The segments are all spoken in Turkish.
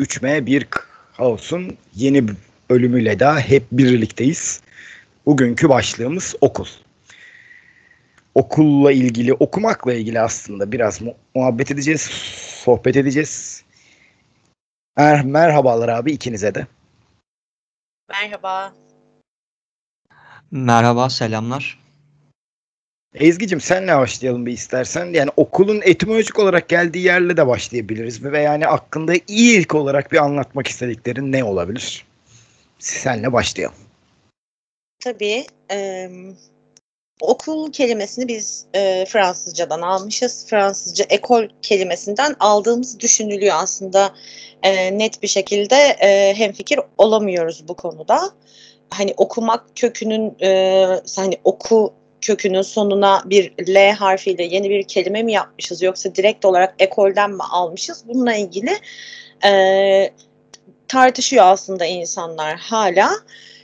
3M1 Kaos'un yeni bölümüyle daha hep birlikteyiz. Bugünkü başlığımız okul. Okulla ilgili, okumakla ilgili aslında biraz mu- muhabbet edeceğiz, sohbet edeceğiz. Mer merhabalar abi ikinize de. Merhaba. Merhaba, selamlar. Ezgi'cim senle başlayalım bir istersen. Yani okulun etimolojik olarak geldiği yerle de başlayabiliriz. Ve yani hakkında ilk olarak bir anlatmak istediklerin ne olabilir? Senle başlayalım. Tabii e, okul kelimesini biz e, Fransızcadan almışız. Fransızca ekol kelimesinden aldığımız düşünülüyor aslında. E, net bir şekilde e, hemfikir olamıyoruz bu konuda. Hani okumak kökünün e, hani oku kökünün sonuna bir L harfiyle yeni bir kelime mi yapmışız yoksa direkt olarak ekolden mi almışız? Bununla ilgili e, tartışıyor aslında insanlar hala.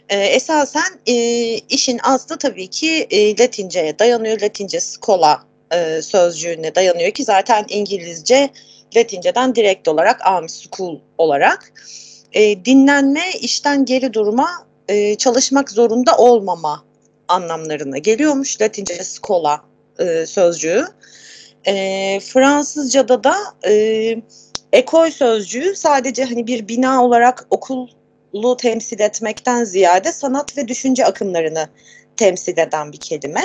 E, esasen e, işin aslı tabii ki e, Latince'ye dayanıyor. Latince skola e, sözcüğüne dayanıyor ki zaten İngilizce Latinceden direkt olarak almış school olarak. E, dinlenme, işten geri durma, e, çalışmak zorunda olmama anlamlarına geliyormuş Latince skola e, sözcüğü. E, Fransızca'da da e, ekol sözcüğü sadece hani bir bina olarak okulu temsil etmekten ziyade sanat ve düşünce akımlarını temsil eden bir kelime.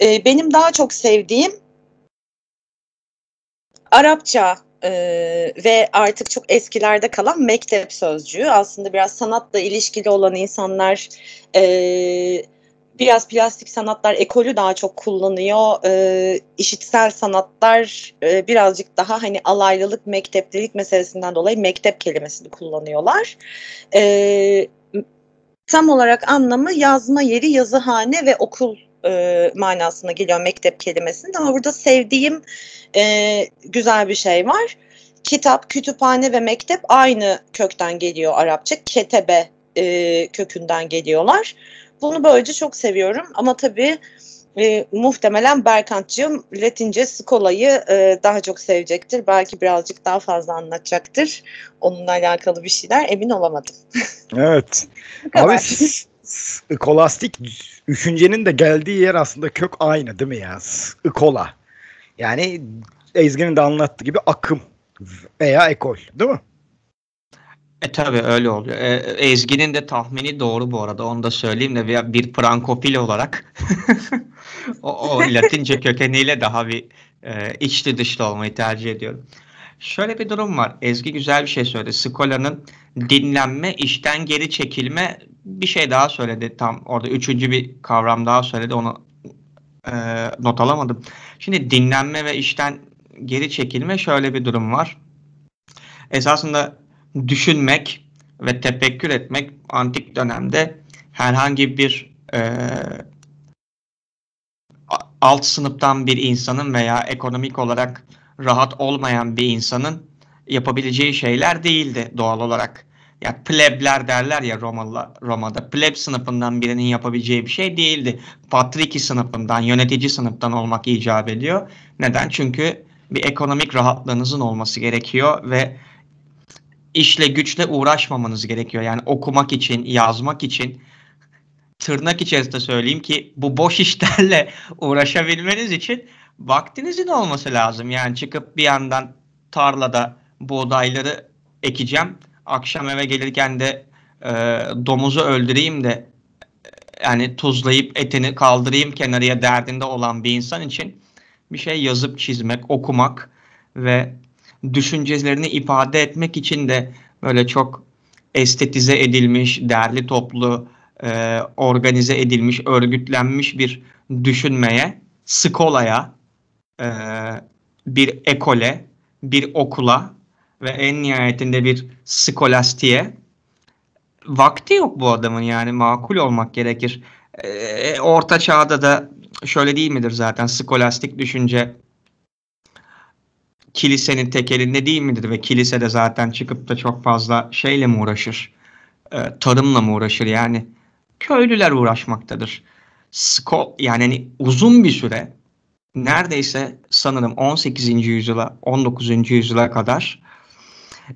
E, benim daha çok sevdiğim Arapça e, ve artık çok eskilerde kalan mektep sözcüğü. Aslında biraz sanatla ilişkili olan insanlar e, biraz plastik sanatlar ekolü daha çok kullanıyor. E, işitsel sanatlar e, birazcık daha hani alaylılık, mekteplilik meselesinden dolayı mektep kelimesini kullanıyorlar. E, tam olarak anlamı yazma yeri, yazıhane ve okul e, manasına geliyor mektep kelimesinin. Ama burada sevdiğim e, güzel bir şey var. Kitap, kütüphane ve mektep aynı kökten geliyor Arapça. Ketebe e, kökünden geliyorlar. Bunu böylece çok seviyorum ama tabii e, muhtemelen Berkant'cığım Latince Skola'yı e, daha çok sevecektir. Belki birazcık daha fazla anlatacaktır. Onunla alakalı bir şeyler emin olamadım. Evet. Abi skolastik düşüncenin de geldiği yer aslında kök aynı değil mi ya? Skola. Yani Ezgi'nin de anlattığı gibi akım veya ekol değil mi? E tabi öyle oluyor. E, Ezgi'nin de tahmini doğru bu arada. Onu da söyleyeyim de bir, bir frankofil olarak o, o Latince kökeniyle daha bir e, içli dışlı olmayı tercih ediyorum. Şöyle bir durum var. Ezgi güzel bir şey söyledi. Skola'nın dinlenme, işten geri çekilme bir şey daha söyledi. Tam orada üçüncü bir kavram daha söyledi. Onu e, not alamadım. Şimdi dinlenme ve işten geri çekilme şöyle bir durum var. Esasında düşünmek ve tefekkür etmek antik dönemde herhangi bir e, alt sınıftan bir insanın veya ekonomik olarak rahat olmayan bir insanın yapabileceği şeyler değildi doğal olarak. Ya plebler derler ya Romalı, Roma'da. Pleb sınıfından birinin yapabileceği bir şey değildi. Patriki sınıfından, yönetici sınıftan olmak icap ediyor. Neden? Çünkü bir ekonomik rahatlığınızın olması gerekiyor ve işle güçle uğraşmamanız gerekiyor. Yani okumak için, yazmak için tırnak içerisinde söyleyeyim ki bu boş işlerle uğraşabilmeniz için vaktinizin olması lazım. Yani çıkıp bir yandan tarlada buğdayları ekeceğim. Akşam eve gelirken de e, domuzu öldüreyim de yani tuzlayıp etini kaldırayım kenarıya derdinde olan bir insan için bir şey yazıp çizmek, okumak ve düşüncelerini ifade etmek için de böyle çok estetize edilmiş, derli toplu, e, organize edilmiş, örgütlenmiş bir düşünmeye, skolaya, e, bir ekole, bir okula ve en nihayetinde bir skolastiğe vakti yok bu adamın yani makul olmak gerekir. E, orta çağda da şöyle değil midir zaten skolastik düşünce kilisenin tek elinde değil midir ve kilise de zaten çıkıp da çok fazla şeyle mi uğraşır? E, tarımla mı uğraşır yani? Köylüler uğraşmaktadır. Sko yani hani uzun bir süre neredeyse sanırım 18. yüzyıla 19. yüzyıla kadar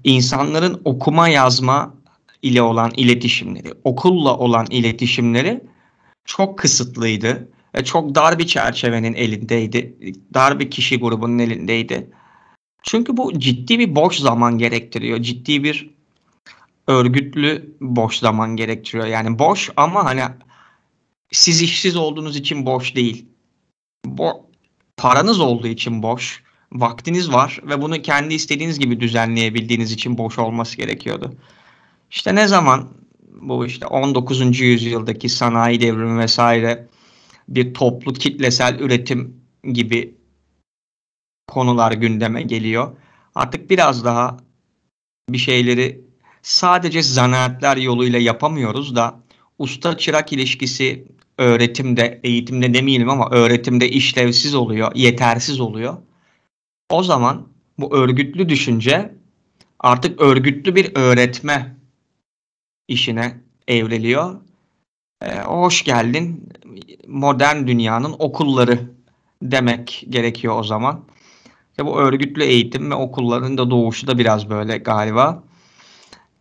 insanların okuma yazma ile olan iletişimleri, okulla olan iletişimleri çok kısıtlıydı. Çok dar bir çerçevenin elindeydi. Dar bir kişi grubunun elindeydi. Çünkü bu ciddi bir boş zaman gerektiriyor. Ciddi bir örgütlü boş zaman gerektiriyor. Yani boş ama hani siz işsiz olduğunuz için boş değil. Bo paranız olduğu için boş. Vaktiniz var ve bunu kendi istediğiniz gibi düzenleyebildiğiniz için boş olması gerekiyordu. İşte ne zaman bu işte 19. yüzyıldaki sanayi devrimi vesaire bir toplu kitlesel üretim gibi konular gündeme geliyor. Artık biraz daha bir şeyleri sadece zanaatler yoluyla yapamıyoruz da usta çırak ilişkisi öğretimde, eğitimde demeyelim ama öğretimde işlevsiz oluyor, yetersiz oluyor. O zaman bu örgütlü düşünce artık örgütlü bir öğretme işine evriliyor. Ee, hoş geldin modern dünyanın okulları demek gerekiyor o zaman. İşte bu örgütlü eğitim ve okulların da doğuşu da biraz böyle galiba.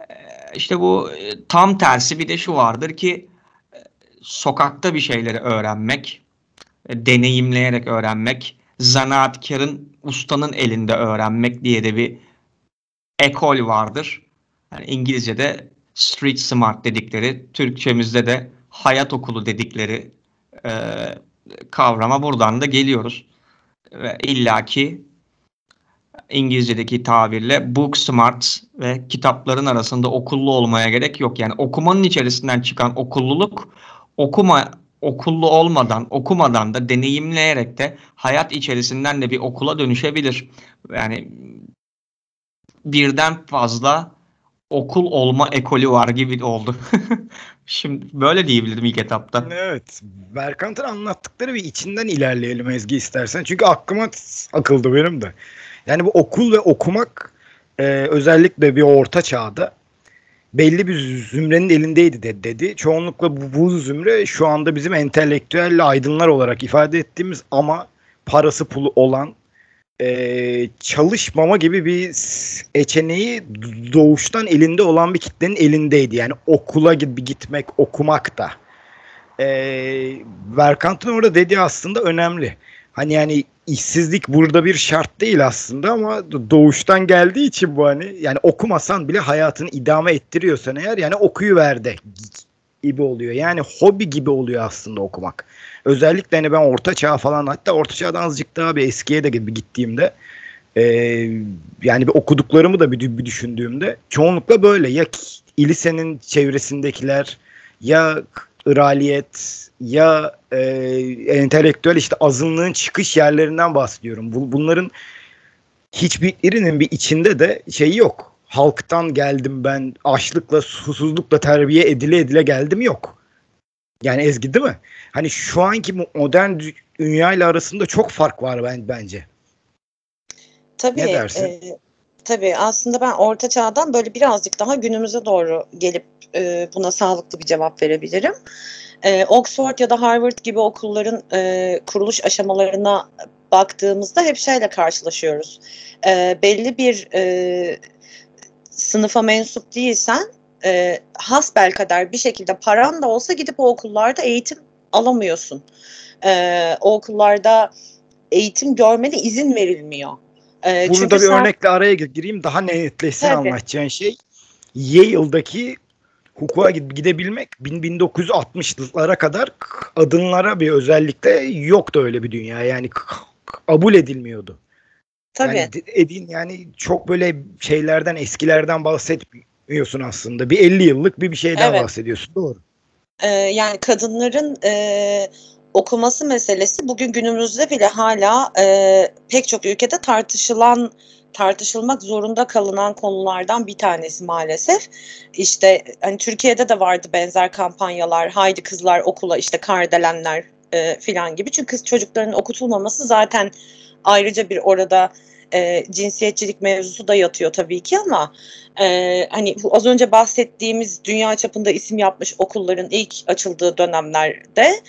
Ee, işte bu e, tam tersi bir de şu vardır ki e, sokakta bir şeyleri öğrenmek, e, deneyimleyerek öğrenmek, zanaatkarın, ustanın elinde öğrenmek diye de bir ekol vardır. Yani İngilizce'de street smart dedikleri, Türkçemizde de hayat okulu dedikleri e, kavrama buradan da geliyoruz. Ve illaki İngilizce'deki tabirle book smart ve kitapların arasında okullu olmaya gerek yok. Yani okumanın içerisinden çıkan okulluluk okuma okullu olmadan, okumadan da deneyimleyerek de hayat içerisinden de bir okula dönüşebilir. Yani birden fazla okul olma ekolü var gibi oldu. Şimdi böyle diyebilirim ilk etapta. Evet. Berkant'ın anlattıkları bir içinden ilerleyelim Ezgi istersen. Çünkü aklıma akıldı benim de. Yani bu okul ve okumak e, özellikle bir orta çağda belli bir zümrenin elindeydi dedi. dedi. Çoğunlukla bu, bu zümre şu anda bizim entelektüel aydınlar olarak ifade ettiğimiz ama parası pulu olan e, çalışmama gibi bir eçeneği doğuştan elinde olan bir kitlenin elindeydi. Yani okula gitmek, okumak da. E, Berkant'ın orada dediği aslında önemli. Hani yani işsizlik burada bir şart değil aslında ama doğuştan geldiği için bu hani yani okumasan bile hayatını idame ettiriyorsan eğer yani okuyu ver de gibi oluyor. Yani hobi gibi oluyor aslında okumak. Özellikle hani ben orta çağ falan hatta orta çağdan azıcık daha bir eskiye de gibi gittiğimde e, yani bir okuduklarımı da bir, bir düşündüğümde çoğunlukla böyle ya ilisenin çevresindekiler ya ıraliyet ya e, entelektüel işte azınlığın çıkış yerlerinden bahsediyorum. Bu, bunların hiçbirinin bir içinde de şeyi yok. Halktan geldim ben açlıkla susuzlukla terbiye edile edile geldim yok. Yani Ezgi değil mi? Hani şu anki modern dünya ile arasında çok fark var ben bence. Tabii. Ne dersin? E, tabii aslında ben orta çağdan böyle birazcık daha günümüze doğru gelip e, buna sağlıklı bir cevap verebilirim. E, Oxford ya da Harvard gibi okulların e, kuruluş aşamalarına baktığımızda hep şeyle karşılaşıyoruz. E, belli bir e, sınıfa mensup değilsen e, hasbel kadar bir şekilde paran da olsa gidip o okullarda eğitim alamıyorsun. E, o okullarda eğitim görmene izin verilmiyor. E, Bunu da bir sen... örnekle araya gireyim daha netleşsin Tabii. anlatacağın şey. Yale'daki hukuka gidebilmek 1960'lara kadar adınlara bir özellikle yoktu öyle bir dünya. Yani kabul edilmiyordu. Tabii. Yani edin yani çok böyle şeylerden eskilerden bahsetmiyorsun aslında. Bir 50 yıllık bir bir şeyden evet. bahsediyorsun. Doğru. Ee, yani kadınların e, okuması meselesi bugün günümüzde bile hala e, pek çok ülkede tartışılan tartışılmak zorunda kalınan konulardan bir tanesi maalesef. İşte hani Türkiye'de de vardı benzer kampanyalar. Haydi kızlar okula işte kardelenler e, filan gibi. Çünkü kız çocukların okutulmaması zaten ayrıca bir orada e, cinsiyetçilik mevzusu da yatıyor tabii ki ama e, hani az önce bahsettiğimiz dünya çapında isim yapmış okulların ilk açıldığı dönemlerde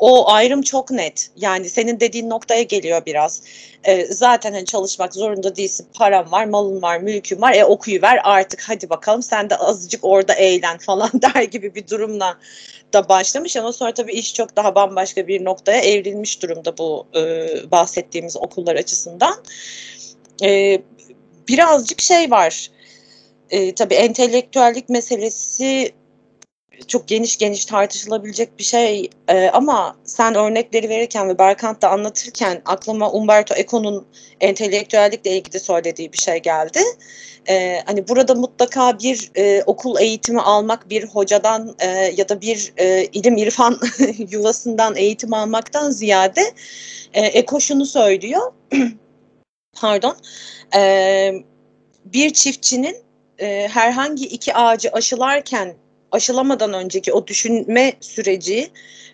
o ayrım çok net. Yani senin dediğin noktaya geliyor biraz. E, zaten hani çalışmak zorunda değilsin. Param var, malın var, mülkün var. E okuyu ver artık hadi bakalım sen de azıcık orada eğlen falan der gibi bir durumla da başlamış ama sonra tabii iş çok daha bambaşka bir noktaya evrilmiş durumda bu e, bahsettiğimiz okullar açısından. E, birazcık şey var. E, tabii entelektüellik meselesi çok geniş geniş tartışılabilecek bir şey. Ee, ama sen örnekleri verirken ve Berkant da anlatırken aklıma Umberto Eco'nun entelektüellikle ilgili söylediği bir şey geldi. Ee, hani burada mutlaka bir e, okul eğitimi almak bir hocadan e, ya da bir e, ilim irfan yuvasından eğitim almaktan ziyade e, Eko şunu söylüyor. Pardon. E, bir çiftçinin e, herhangi iki ağacı aşılarken aşılamadan önceki o düşünme süreci,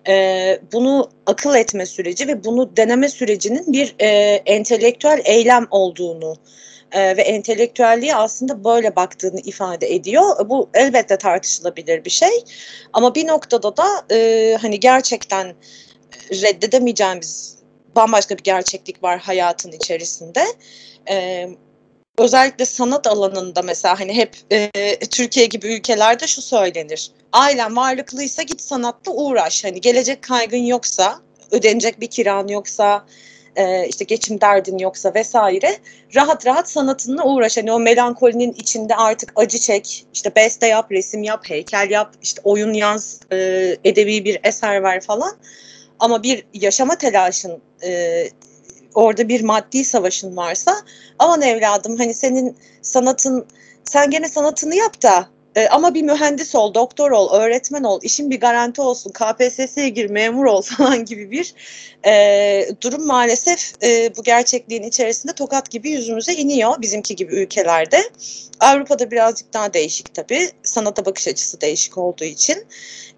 e, bunu akıl etme süreci ve bunu deneme sürecinin bir e, entelektüel eylem olduğunu e, ve entelektüelliğe aslında böyle baktığını ifade ediyor. Bu elbette tartışılabilir bir şey ama bir noktada da e, hani gerçekten reddedemeyeceğimiz bambaşka bir gerçeklik var hayatın içerisinde. E, özellikle sanat alanında mesela hani hep e, Türkiye gibi ülkelerde şu söylenir. Ailen varlıklıysa git sanatla uğraş. Hani gelecek kaygın yoksa, ödenecek bir kiran yoksa, e, işte geçim derdin yoksa vesaire rahat rahat sanatınla uğraş. Hani o melankolinin içinde artık acı çek, işte beste yap, resim yap, heykel yap, işte oyun yaz, e, edebi bir eser ver falan. Ama bir yaşama telaşın e, orada bir maddi savaşın varsa aman evladım hani senin sanatın sen gene sanatını yap da e, ama bir mühendis ol, doktor ol, öğretmen ol, işin bir garanti olsun, KPSS'ye gir, memur ol falan gibi bir e, durum maalesef e, bu gerçekliğin içerisinde tokat gibi yüzümüze iniyor bizimki gibi ülkelerde. Avrupa'da birazcık daha değişik tabii. Sanata bakış açısı değişik olduğu için.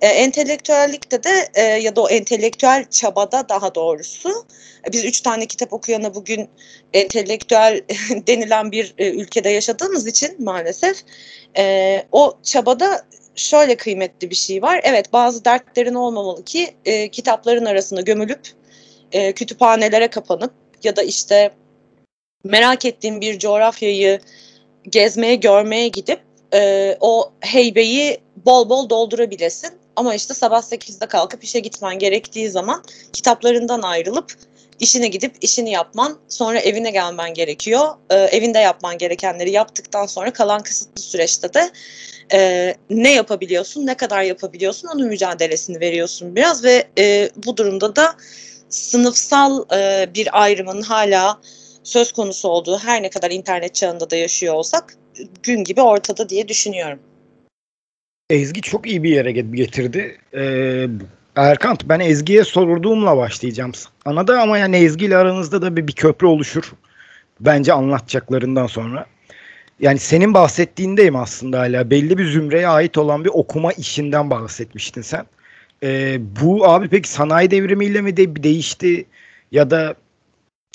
E, entelektüellikte de e, ya da o entelektüel çabada daha doğrusu biz üç tane kitap okuyana bugün entelektüel denilen bir e, ülkede yaşadığımız için maalesef e, o çabada şöyle kıymetli bir şey var. Evet bazı dertlerin olmamalı ki e, kitapların arasına gömülüp e, kütüphanelere kapanıp ya da işte merak ettiğim bir coğrafyayı gezmeye görmeye gidip e, o heybeyi bol bol doldurabilesin. Ama işte sabah 8'de kalkıp işe gitmen gerektiği zaman kitaplarından ayrılıp işine gidip işini yapman, sonra evine gelmen gerekiyor. E, evinde yapman gerekenleri yaptıktan sonra kalan kısıtlı süreçte de e, ne yapabiliyorsun, ne kadar yapabiliyorsun onun mücadelesini veriyorsun biraz ve e, bu durumda da sınıfsal e, bir ayrımın hala söz konusu olduğu her ne kadar internet çağında da yaşıyor olsak gün gibi ortada diye düşünüyorum. Ezgi çok iyi bir yere getirdi. Ee, Erkant ben Ezgi'ye sorduğumla başlayacağım. Anada ama yani Ezgi ile aranızda da bir, bir köprü oluşur. Bence anlatacaklarından sonra. Yani senin bahsettiğindeyim aslında hala. Belli bir zümreye ait olan bir okuma işinden bahsetmiştin sen. Ee, bu abi peki sanayi devrimiyle mi de değişti ya da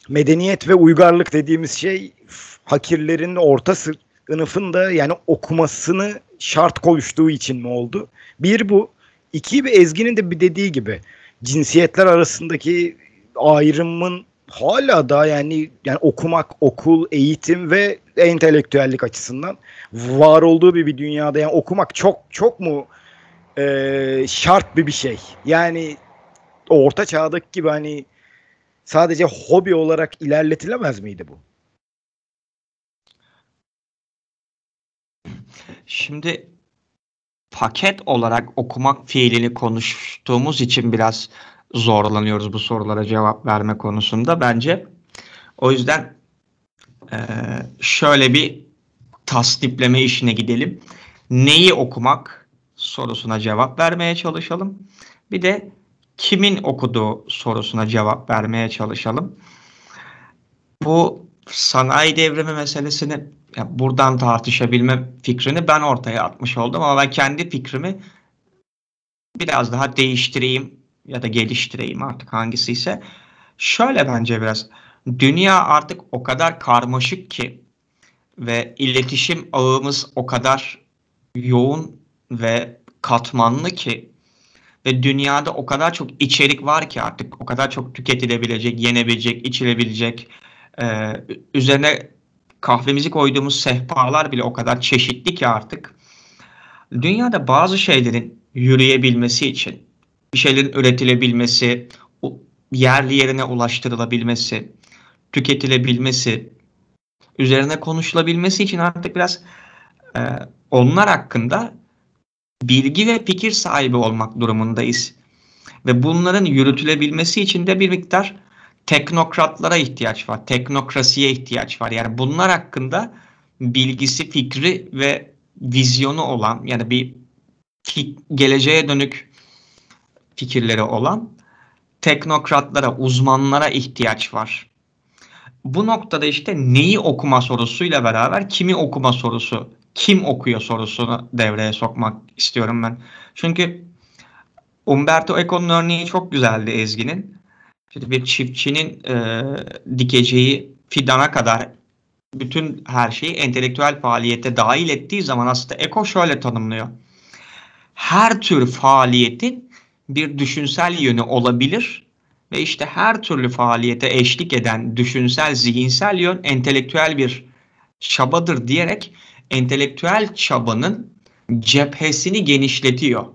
medeniyet ve uygarlık dediğimiz şey hakirlerin orta sınıfın da yani okumasını şart koştuğu için mi oldu? Bir bu. İki bir Ezgi'nin de bir dediği gibi cinsiyetler arasındaki ayrımın hala da yani yani okumak, okul, eğitim ve entelektüellik açısından var olduğu bir, bir dünyada yani okumak çok çok mu e, şart bir bir şey. Yani orta çağdaki gibi hani sadece hobi olarak ilerletilemez miydi bu? Şimdi paket olarak okumak fiilini konuştuğumuz için biraz zorlanıyoruz bu sorulara cevap verme konusunda bence. O yüzden şöyle bir tasdipleme işine gidelim. Neyi okumak sorusuna cevap vermeye çalışalım. Bir de kimin okuduğu sorusuna cevap vermeye çalışalım. Bu sanayi devrimi meselesini ya buradan tartışabilme fikrini ben ortaya atmış oldum ama ben kendi fikrimi biraz daha değiştireyim ya da geliştireyim artık hangisi ise. Şöyle bence biraz dünya artık o kadar karmaşık ki ve iletişim ağımız o kadar yoğun ve katmanlı ki Ve dünyada o kadar çok içerik var ki artık o kadar çok tüketilebilecek, yenebilecek, içilebilecek. Ee, üzerine kahvemizi koyduğumuz sehpalar bile o kadar çeşitli ki artık. Dünyada bazı şeylerin yürüyebilmesi için, bir şeylerin üretilebilmesi, yerli yerine ulaştırılabilmesi, tüketilebilmesi, üzerine konuşulabilmesi için artık biraz e, onlar hakkında bilgi ve fikir sahibi olmak durumundayız. Ve bunların yürütülebilmesi için de bir miktar teknokratlara ihtiyaç var. Teknokrasiye ihtiyaç var. Yani bunlar hakkında bilgisi, fikri ve vizyonu olan yani bir geleceğe dönük fikirleri olan teknokratlara, uzmanlara ihtiyaç var. Bu noktada işte neyi okuma sorusuyla beraber kimi okuma sorusu, kim okuyor sorusunu devreye sokmak istiyorum ben. Çünkü Umberto Eco'nun örneği çok güzeldi Ezgi'nin. İşte bir çiftçinin e, dikeceği fidana kadar bütün her şeyi entelektüel faaliyete dahil ettiği zaman aslında Eko şöyle tanımlıyor. Her tür faaliyetin bir düşünsel yönü olabilir ve işte her türlü faaliyete eşlik eden düşünsel, zihinsel yön entelektüel bir çabadır diyerek entelektüel çabanın cephesini genişletiyor.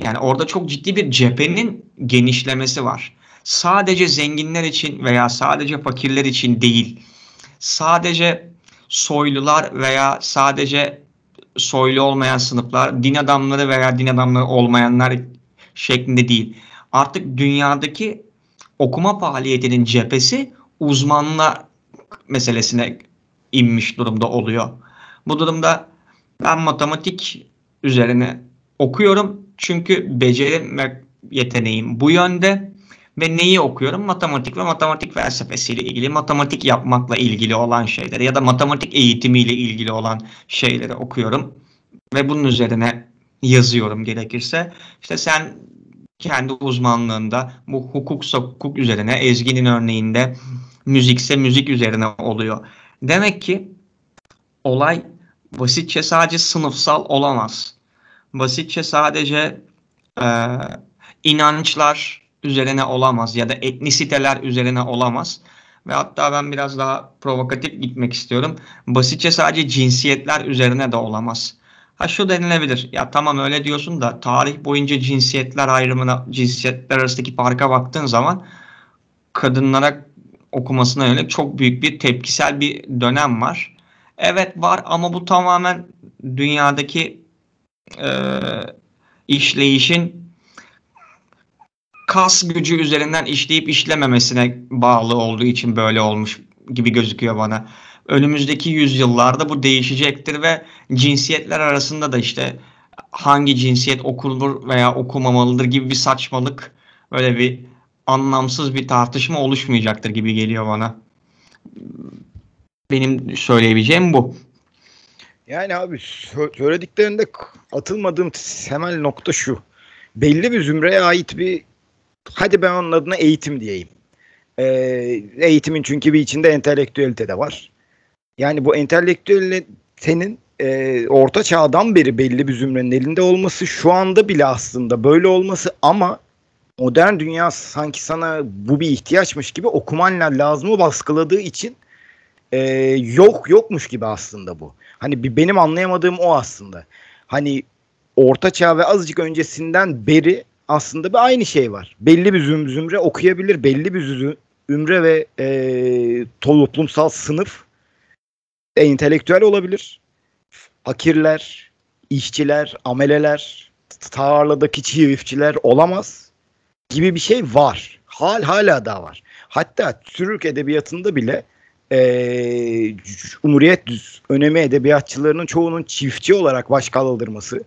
Yani orada çok ciddi bir cephenin genişlemesi var. Sadece zenginler için veya sadece fakirler için değil. Sadece soylular veya sadece soylu olmayan sınıflar, din adamları veya din adamları olmayanlar şeklinde değil. Artık dünyadaki okuma faaliyetinin cephesi uzmanla meselesine inmiş durumda oluyor. Bu durumda ben matematik üzerine okuyorum çünkü becerim ve yeteneğim bu yönde ve neyi okuyorum? Matematik ve matematik felsefesiyle ilgili, matematik yapmakla ilgili olan şeyleri ya da matematik eğitimiyle ilgili olan şeyleri okuyorum ve bunun üzerine yazıyorum gerekirse. İşte sen kendi uzmanlığında bu hukuksa hukuk üzerine, Ezgi'nin örneğinde müzikse müzik üzerine oluyor. Demek ki olay basitçe sadece sınıfsal olamaz. Basitçe sadece e, inançlar üzerine olamaz ya da etnisiteler üzerine olamaz. Ve hatta ben biraz daha provokatif gitmek istiyorum. Basitçe sadece cinsiyetler üzerine de olamaz. Ha şu denilebilir. Ya tamam öyle diyorsun da tarih boyunca cinsiyetler ayrımına, cinsiyetler arasındaki farka baktığın zaman kadınlara okumasına yönelik çok büyük bir tepkisel bir dönem var. Evet var ama bu tamamen dünyadaki e, işleyişin kas gücü üzerinden işleyip işlememesine bağlı olduğu için böyle olmuş gibi gözüküyor bana. Önümüzdeki yüzyıllarda bu değişecektir ve cinsiyetler arasında da işte hangi cinsiyet okunur veya okumamalıdır gibi bir saçmalık böyle bir anlamsız bir tartışma oluşmayacaktır gibi geliyor bana. Benim söyleyebileceğim bu. Yani abi söylediklerinde atılmadığım temel nokta şu. Belli bir zümreye ait bir hadi ben onun adına eğitim diyeyim. Ee, eğitimin çünkü bir içinde entelektüelite de var. Yani bu entelektüelitenin e, orta çağdan beri belli bir zümrenin elinde olması şu anda bile aslında böyle olması ama modern dünya sanki sana bu bir ihtiyaçmış gibi okuman lazımı baskıladığı için e, yok yokmuş gibi aslında bu. Hani bir benim anlayamadığım o aslında. Hani orta çağ ve azıcık öncesinden beri aslında bir aynı şey var. Belli bir züm zümre okuyabilir, belli bir zümre ve e, toplumsal sınıf entelektüel olabilir. Fakirler, işçiler, ameleler, tarladaki çiftçiler olamaz gibi bir şey var. Hal hala da var. Hatta Türk edebiyatında bile e, Cumhuriyet önemi edebiyatçılarının çoğunun çiftçi olarak baş kaldırması.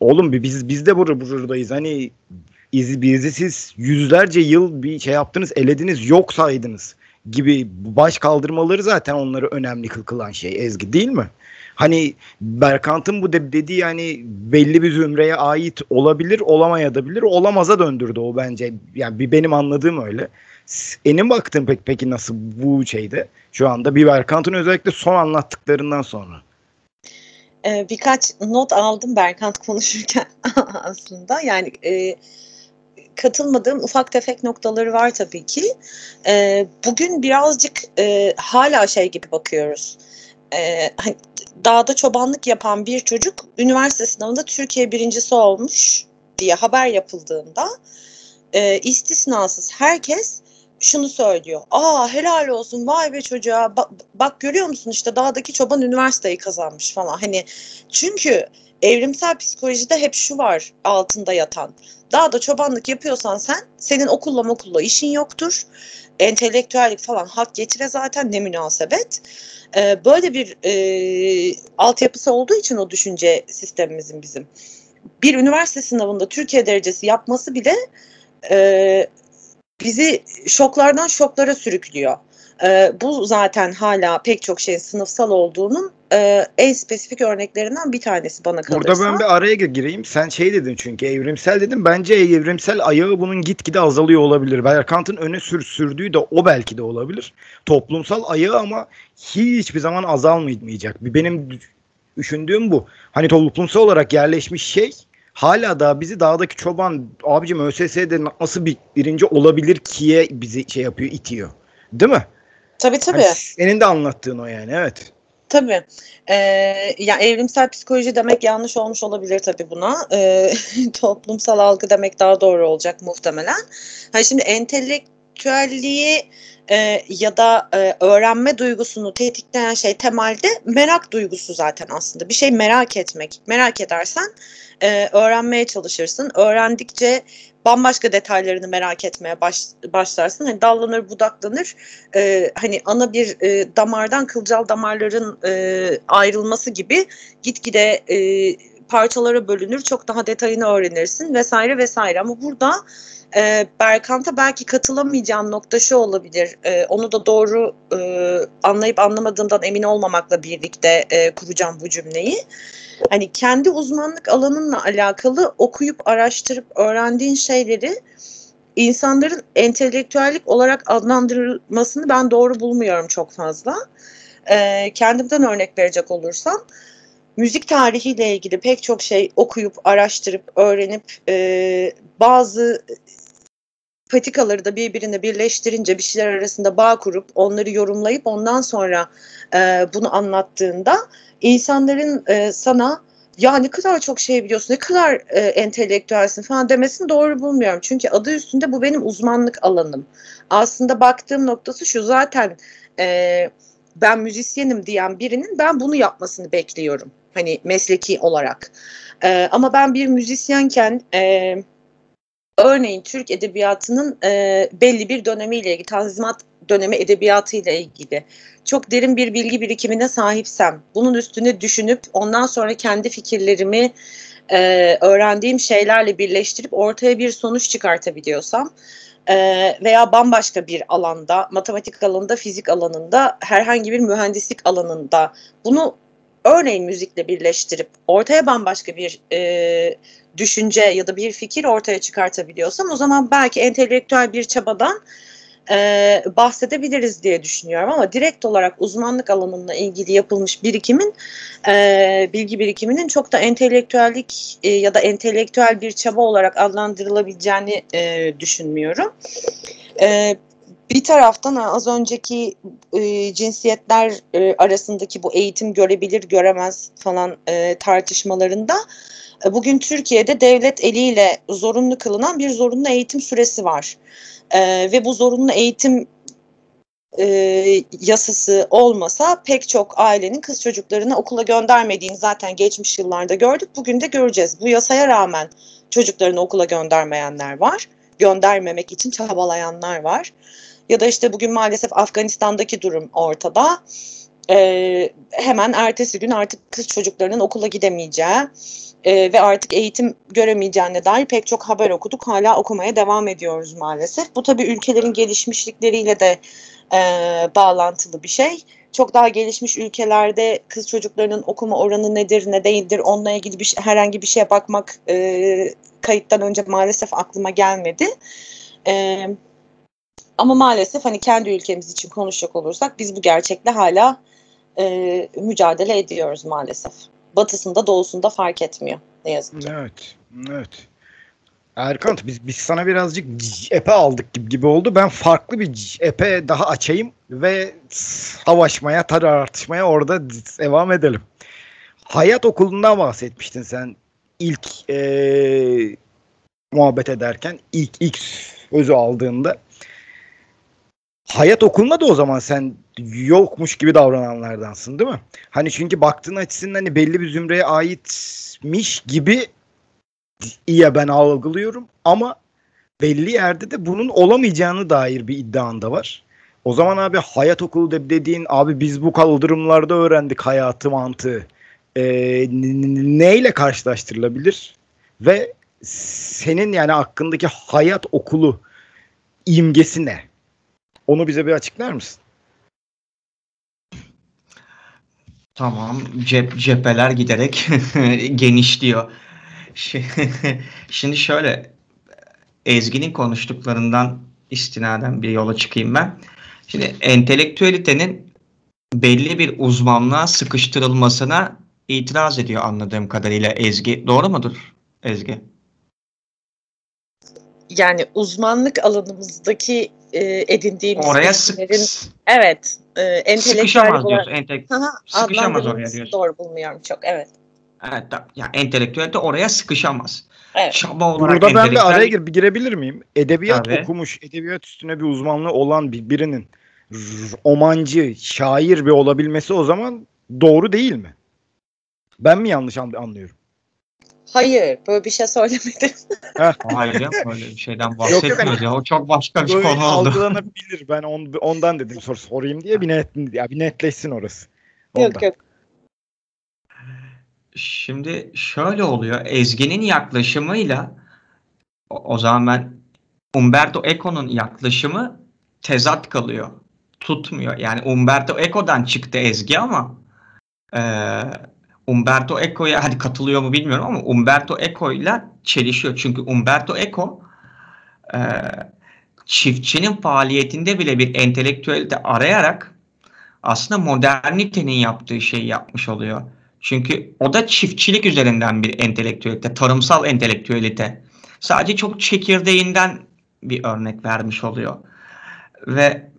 Oğlum biz biz de bur buradayız. Hani iz, bizi siz yüzlerce yıl bir şey yaptınız, elediniz, yok saydınız gibi baş kaldırmaları zaten onları önemli kılan şey Ezgi değil mi? Hani Berkant'ın bu de, dediği yani belli bir zümreye ait olabilir, olamayabilir, olamaza döndürdü o bence. Yani bir benim anladığım öyle. Senin baktın pek peki nasıl bu şeyde şu anda bir Berkant'ın özellikle son anlattıklarından sonra? E, birkaç not aldım Berkant konuşurken aslında. Yani e, katılmadığım ufak tefek noktaları var tabii ki. E, bugün birazcık e, hala şey gibi bakıyoruz. E, hani dağda çobanlık yapan bir çocuk üniversite sınavında Türkiye birincisi olmuş diye haber yapıldığında e, istisnasız herkes şunu söylüyor. Aa helal olsun vay be çocuğa bak, bak görüyor musun işte dağdaki çoban üniversiteyi kazanmış falan. Hani çünkü evrimsel psikolojide hep şu var altında yatan. Dağda çobanlık yapıyorsan sen senin okulla okulla işin yoktur. Entelektüellik falan hak getire zaten ne münasebet. Ee, böyle bir e, altyapısı olduğu için o düşünce sistemimizin bizim. Bir üniversite sınavında Türkiye derecesi yapması bile e, bizi şoklardan şoklara sürüklüyor. E, bu zaten hala pek çok şeyin sınıfsal olduğunun e, en spesifik örneklerinden bir tanesi bana kalırsa. Burada ben bir araya gireyim. Sen şey dedin çünkü evrimsel dedim. Bence evrimsel ayağı bunun gitgide azalıyor olabilir. Berkant'ın öne sür sürdüğü de o belki de olabilir. Toplumsal ayağı ama hiçbir zaman azalmayacak. Benim düşündüğüm bu. Hani toplumsal olarak yerleşmiş şey hala da bizi dağdaki çoban abicim ÖSS'de nasıl bir birinci olabilir kiye bizi şey yapıyor itiyor. Değil mi? Tabii tabii. Yani senin de anlattığın o yani evet. Tabii. Ee, yani evrimsel psikoloji demek yanlış olmuş olabilir tabii buna. Ee, toplumsal algı demek daha doğru olacak muhtemelen. Ha şimdi entelektüelliği e, ya da e, öğrenme duygusunu tetikleyen şey temelde merak duygusu zaten aslında. Bir şey merak etmek. Merak edersen e, öğrenmeye çalışırsın. Öğrendikçe bambaşka detaylarını merak etmeye baş, başlarsın. Hani dallanır budaklanır. E, hani ana bir e, damardan kılcal damarların e, ayrılması gibi gitgide e, parçalara bölünür. Çok daha detayını öğrenirsin vesaire vesaire. Ama burada e, Berkant'a belki katılamayacağım nokta şu olabilir. E, onu da doğru e, anlayıp anlamadığımdan emin olmamakla birlikte e, kuracağım bu cümleyi. Hani kendi uzmanlık alanınla alakalı okuyup araştırıp öğrendiğin şeyleri insanların entelektüellik olarak adlandırılmasını ben doğru bulmuyorum çok fazla. E, kendimden örnek verecek olursam müzik tarihiyle ilgili pek çok şey okuyup, araştırıp, öğrenip e, bazı patikaları da birbirine birleştirince bir şeyler arasında bağ kurup onları yorumlayıp ondan sonra e, bunu anlattığında insanların e, sana ya ne kadar çok şey biliyorsun, ne kadar e, entelektüelsin falan demesini doğru bulmuyorum. Çünkü adı üstünde bu benim uzmanlık alanım. Aslında baktığım noktası şu zaten e, ben müzisyenim diyen birinin ben bunu yapmasını bekliyorum. Hani mesleki olarak. E, ama ben bir müzisyenken... E, Örneğin Türk edebiyatının e, belli bir dönemiyle ilgili, Tanzimat dönemi edebiyatıyla ilgili çok derin bir bilgi birikimine sahipsem, bunun üstüne düşünüp ondan sonra kendi fikirlerimi e, öğrendiğim şeylerle birleştirip ortaya bir sonuç çıkartabiliyorsam e, veya bambaşka bir alanda, matematik alanında, fizik alanında, herhangi bir mühendislik alanında bunu örneğin müzikle birleştirip ortaya bambaşka bir e, düşünce ya da bir fikir ortaya çıkartabiliyorsam o zaman belki entelektüel bir çabadan e, bahsedebiliriz diye düşünüyorum ama direkt olarak uzmanlık alanımla ilgili yapılmış birikimin e, bilgi birikiminin çok da entelektüellik e, ya da entelektüel bir çaba olarak adlandırılabileceğini e, düşünmüyorum. E, bir taraftan az önceki e, cinsiyetler e, arasındaki bu eğitim görebilir göremez falan e, tartışmalarında e, bugün Türkiye'de devlet eliyle zorunlu kılınan bir zorunlu eğitim süresi var. E, ve bu zorunlu eğitim e, yasası olmasa pek çok ailenin kız çocuklarını okula göndermediğini zaten geçmiş yıllarda gördük. Bugün de göreceğiz. Bu yasaya rağmen çocuklarını okula göndermeyenler var. Göndermemek için çabalayanlar var. Ya da işte bugün maalesef Afganistan'daki durum ortada. Ee, hemen ertesi gün artık kız çocuklarının okula gidemeyeceği e, ve artık eğitim göremeyeceğine dair pek çok haber okuduk. Hala okumaya devam ediyoruz maalesef. Bu tabii ülkelerin gelişmişlikleriyle de e, bağlantılı bir şey. Çok daha gelişmiş ülkelerde kız çocuklarının okuma oranı nedir, ne değildir, onunla ilgili bir şey, herhangi bir şeye bakmak e, kayıttan önce maalesef aklıma gelmedi. E, ama maalesef hani kendi ülkemiz için konuşacak olursak biz bu gerçekle hala e, mücadele ediyoruz maalesef. batısında doğusunda fark etmiyor ne yazık ki. Evet. Evet. Erkan biz, biz sana birazcık cephe aldık gibi, gibi oldu. Ben farklı bir cephe daha açayım ve savaşmaya, tartışmaya orada devam edelim. Hayat okulundan bahsetmiştin sen ilk e, muhabbet ederken ilk ilk sözü aldığında. Hayat okulunda da o zaman sen yokmuş gibi davrananlardansın değil mi? Hani çünkü baktığın açısından hani belli bir zümreye aitmiş gibi iyi ben algılıyorum ama belli yerde de bunun olamayacağını dair bir iddian da var. O zaman abi hayat okulu dediğin abi biz bu kaldırımlarda öğrendik hayatı mantığı. Ee, neyle karşılaştırılabilir? Ve senin yani hakkındaki hayat okulu imgesi ne? Onu bize bir açıklar mısın? Tamam. Cep, cepheler giderek genişliyor. Şimdi şöyle Ezgi'nin konuştuklarından istinaden bir yola çıkayım ben. Şimdi entelektüelitenin belli bir uzmanlığa sıkıştırılmasına itiraz ediyor anladığım kadarıyla Ezgi. Doğru mudur Ezgi? Yani uzmanlık alanımızdaki e, edindiğimiz oraya sık evet e, entelektüel olarak diyorsun. Ente, sıkışamaz oraya diyorsun. Doğru bulmuyorum çok evet. Evet, yani entelektüel de oraya sıkışamaz. Evet. Şaba olarak Burada ben bir araya gir, girebilir miyim? Edebiyat Tabii. okumuş, edebiyat üstüne bir uzmanlığı olan bir, birinin romancı, şair bir olabilmesi o zaman doğru değil mi? Ben mi yanlış anlıyorum? Hayır, böyle bir şey söylemedim. Hayır ya, böyle bir şeyden bahsetmiyoruz ya. O çok başka bir konu oldu. algılanabilir. Ben on, ondan dedim sor, sorayım diye bir, net, ya bir netleşsin orası. Ondan. Yok yok. Şimdi şöyle oluyor. Ezgi'nin yaklaşımıyla o, o zaman ben Umberto Eco'nun yaklaşımı tezat kalıyor. Tutmuyor. Yani Umberto Eco'dan çıktı Ezgi ama e, Umberto Eco'ya hadi katılıyor mu bilmiyorum ama Umberto Eco ile çelişiyor. Çünkü Umberto Eco e, çiftçinin faaliyetinde bile bir entelektüelde arayarak aslında modernitenin yaptığı şeyi yapmış oluyor. Çünkü o da çiftçilik üzerinden bir entelektüelite, tarımsal entelektüelite. Sadece çok çekirdeğinden bir örnek vermiş oluyor. Ve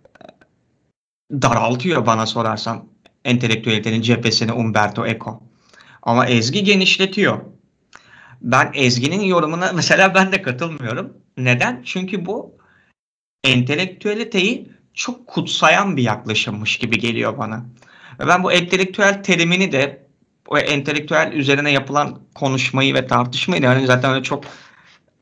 daraltıyor bana sorarsan entelektüelitenin cephesini Umberto Eco. Ama Ezgi genişletiyor. Ben Ezgi'nin yorumuna mesela ben de katılmıyorum. Neden? Çünkü bu entelektüeliteyi çok kutsayan bir yaklaşımmış gibi geliyor bana. Ve ben bu entelektüel terimini de o entelektüel üzerine yapılan konuşmayı ve tartışmayı da hani zaten öyle çok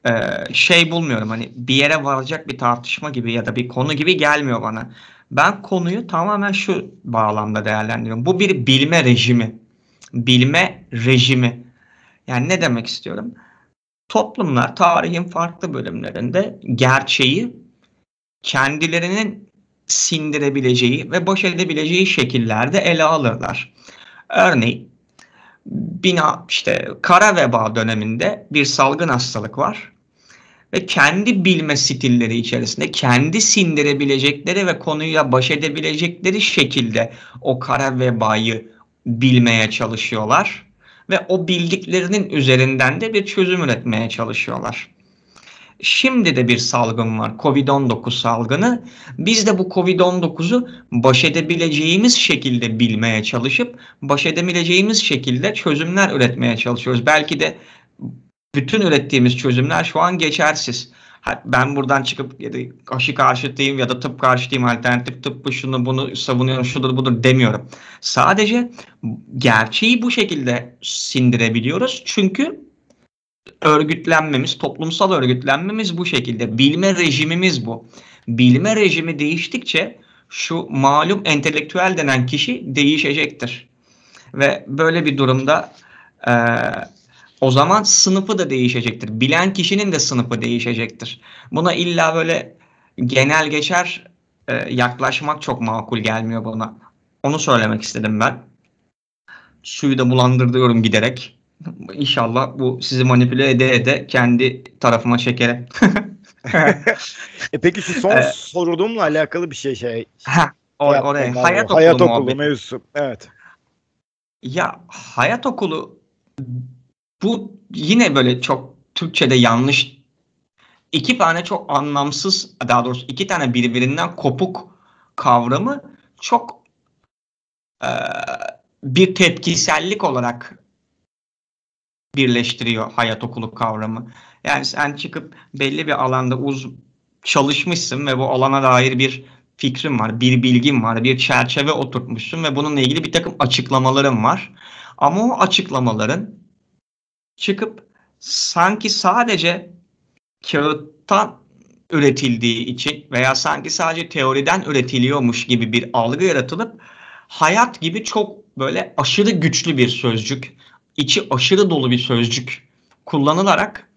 e, şey bulmuyorum. Hani bir yere varacak bir tartışma gibi ya da bir konu gibi gelmiyor bana. Ben konuyu tamamen şu bağlamda değerlendiriyorum. Bu bir bilme rejimi. Bilme rejimi. Yani ne demek istiyorum? Toplumlar tarihin farklı bölümlerinde gerçeği kendilerinin sindirebileceği ve baş edebileceği şekillerde ele alırlar. Örneğin bina işte kara veba döneminde bir salgın hastalık var ve kendi bilme stilleri içerisinde kendi sindirebilecekleri ve konuyla baş edebilecekleri şekilde o kara vebayı bilmeye çalışıyorlar ve o bildiklerinin üzerinden de bir çözüm üretmeye çalışıyorlar. Şimdi de bir salgın var. Covid-19 salgını. Biz de bu Covid-19'u baş edebileceğimiz şekilde bilmeye çalışıp baş edebileceğimiz şekilde çözümler üretmeye çalışıyoruz. Belki de bütün ürettiğimiz çözümler şu an geçersiz. Ben buradan çıkıp ya da aşı karşıtıyım ya da tıp karşıtıyım, alternatif tıbbı şunu bunu savunuyorum, şudur budur demiyorum. Sadece gerçeği bu şekilde sindirebiliyoruz. Çünkü örgütlenmemiz, toplumsal örgütlenmemiz bu şekilde. Bilme rejimimiz bu. Bilme rejimi değiştikçe şu malum entelektüel denen kişi değişecektir. Ve böyle bir durumda e, o zaman sınıfı da değişecektir. Bilen kişinin de sınıfı değişecektir. Buna illa böyle genel geçer e, yaklaşmak çok makul gelmiyor bana. Onu söylemek istedim ben. Suyu da bulandırıyorum giderek. İnşallah bu sizi manipüle ede ede kendi tarafıma çekerim. e peki şu son evet. sorduğumla alakalı bir şey şey. Ha, or oraya hayat, hayat okulu, okulu mevzusu. Evet. Ya hayat okulu bu yine böyle çok Türkçe'de yanlış iki tane çok anlamsız daha doğrusu iki tane birbirinden kopuk kavramı çok e, bir tepkisellik olarak birleştiriyor hayat okulu kavramı. Yani sen çıkıp belli bir alanda uz çalışmışsın ve bu alana dair bir fikrin var, bir bilgin var, bir çerçeve oturtmuşsun ve bununla ilgili bir takım açıklamaların var. Ama o açıklamaların çıkıp sanki sadece kağıttan üretildiği için veya sanki sadece teoriden üretiliyormuş gibi bir algı yaratılıp hayat gibi çok böyle aşırı güçlü bir sözcük, içi aşırı dolu bir sözcük kullanılarak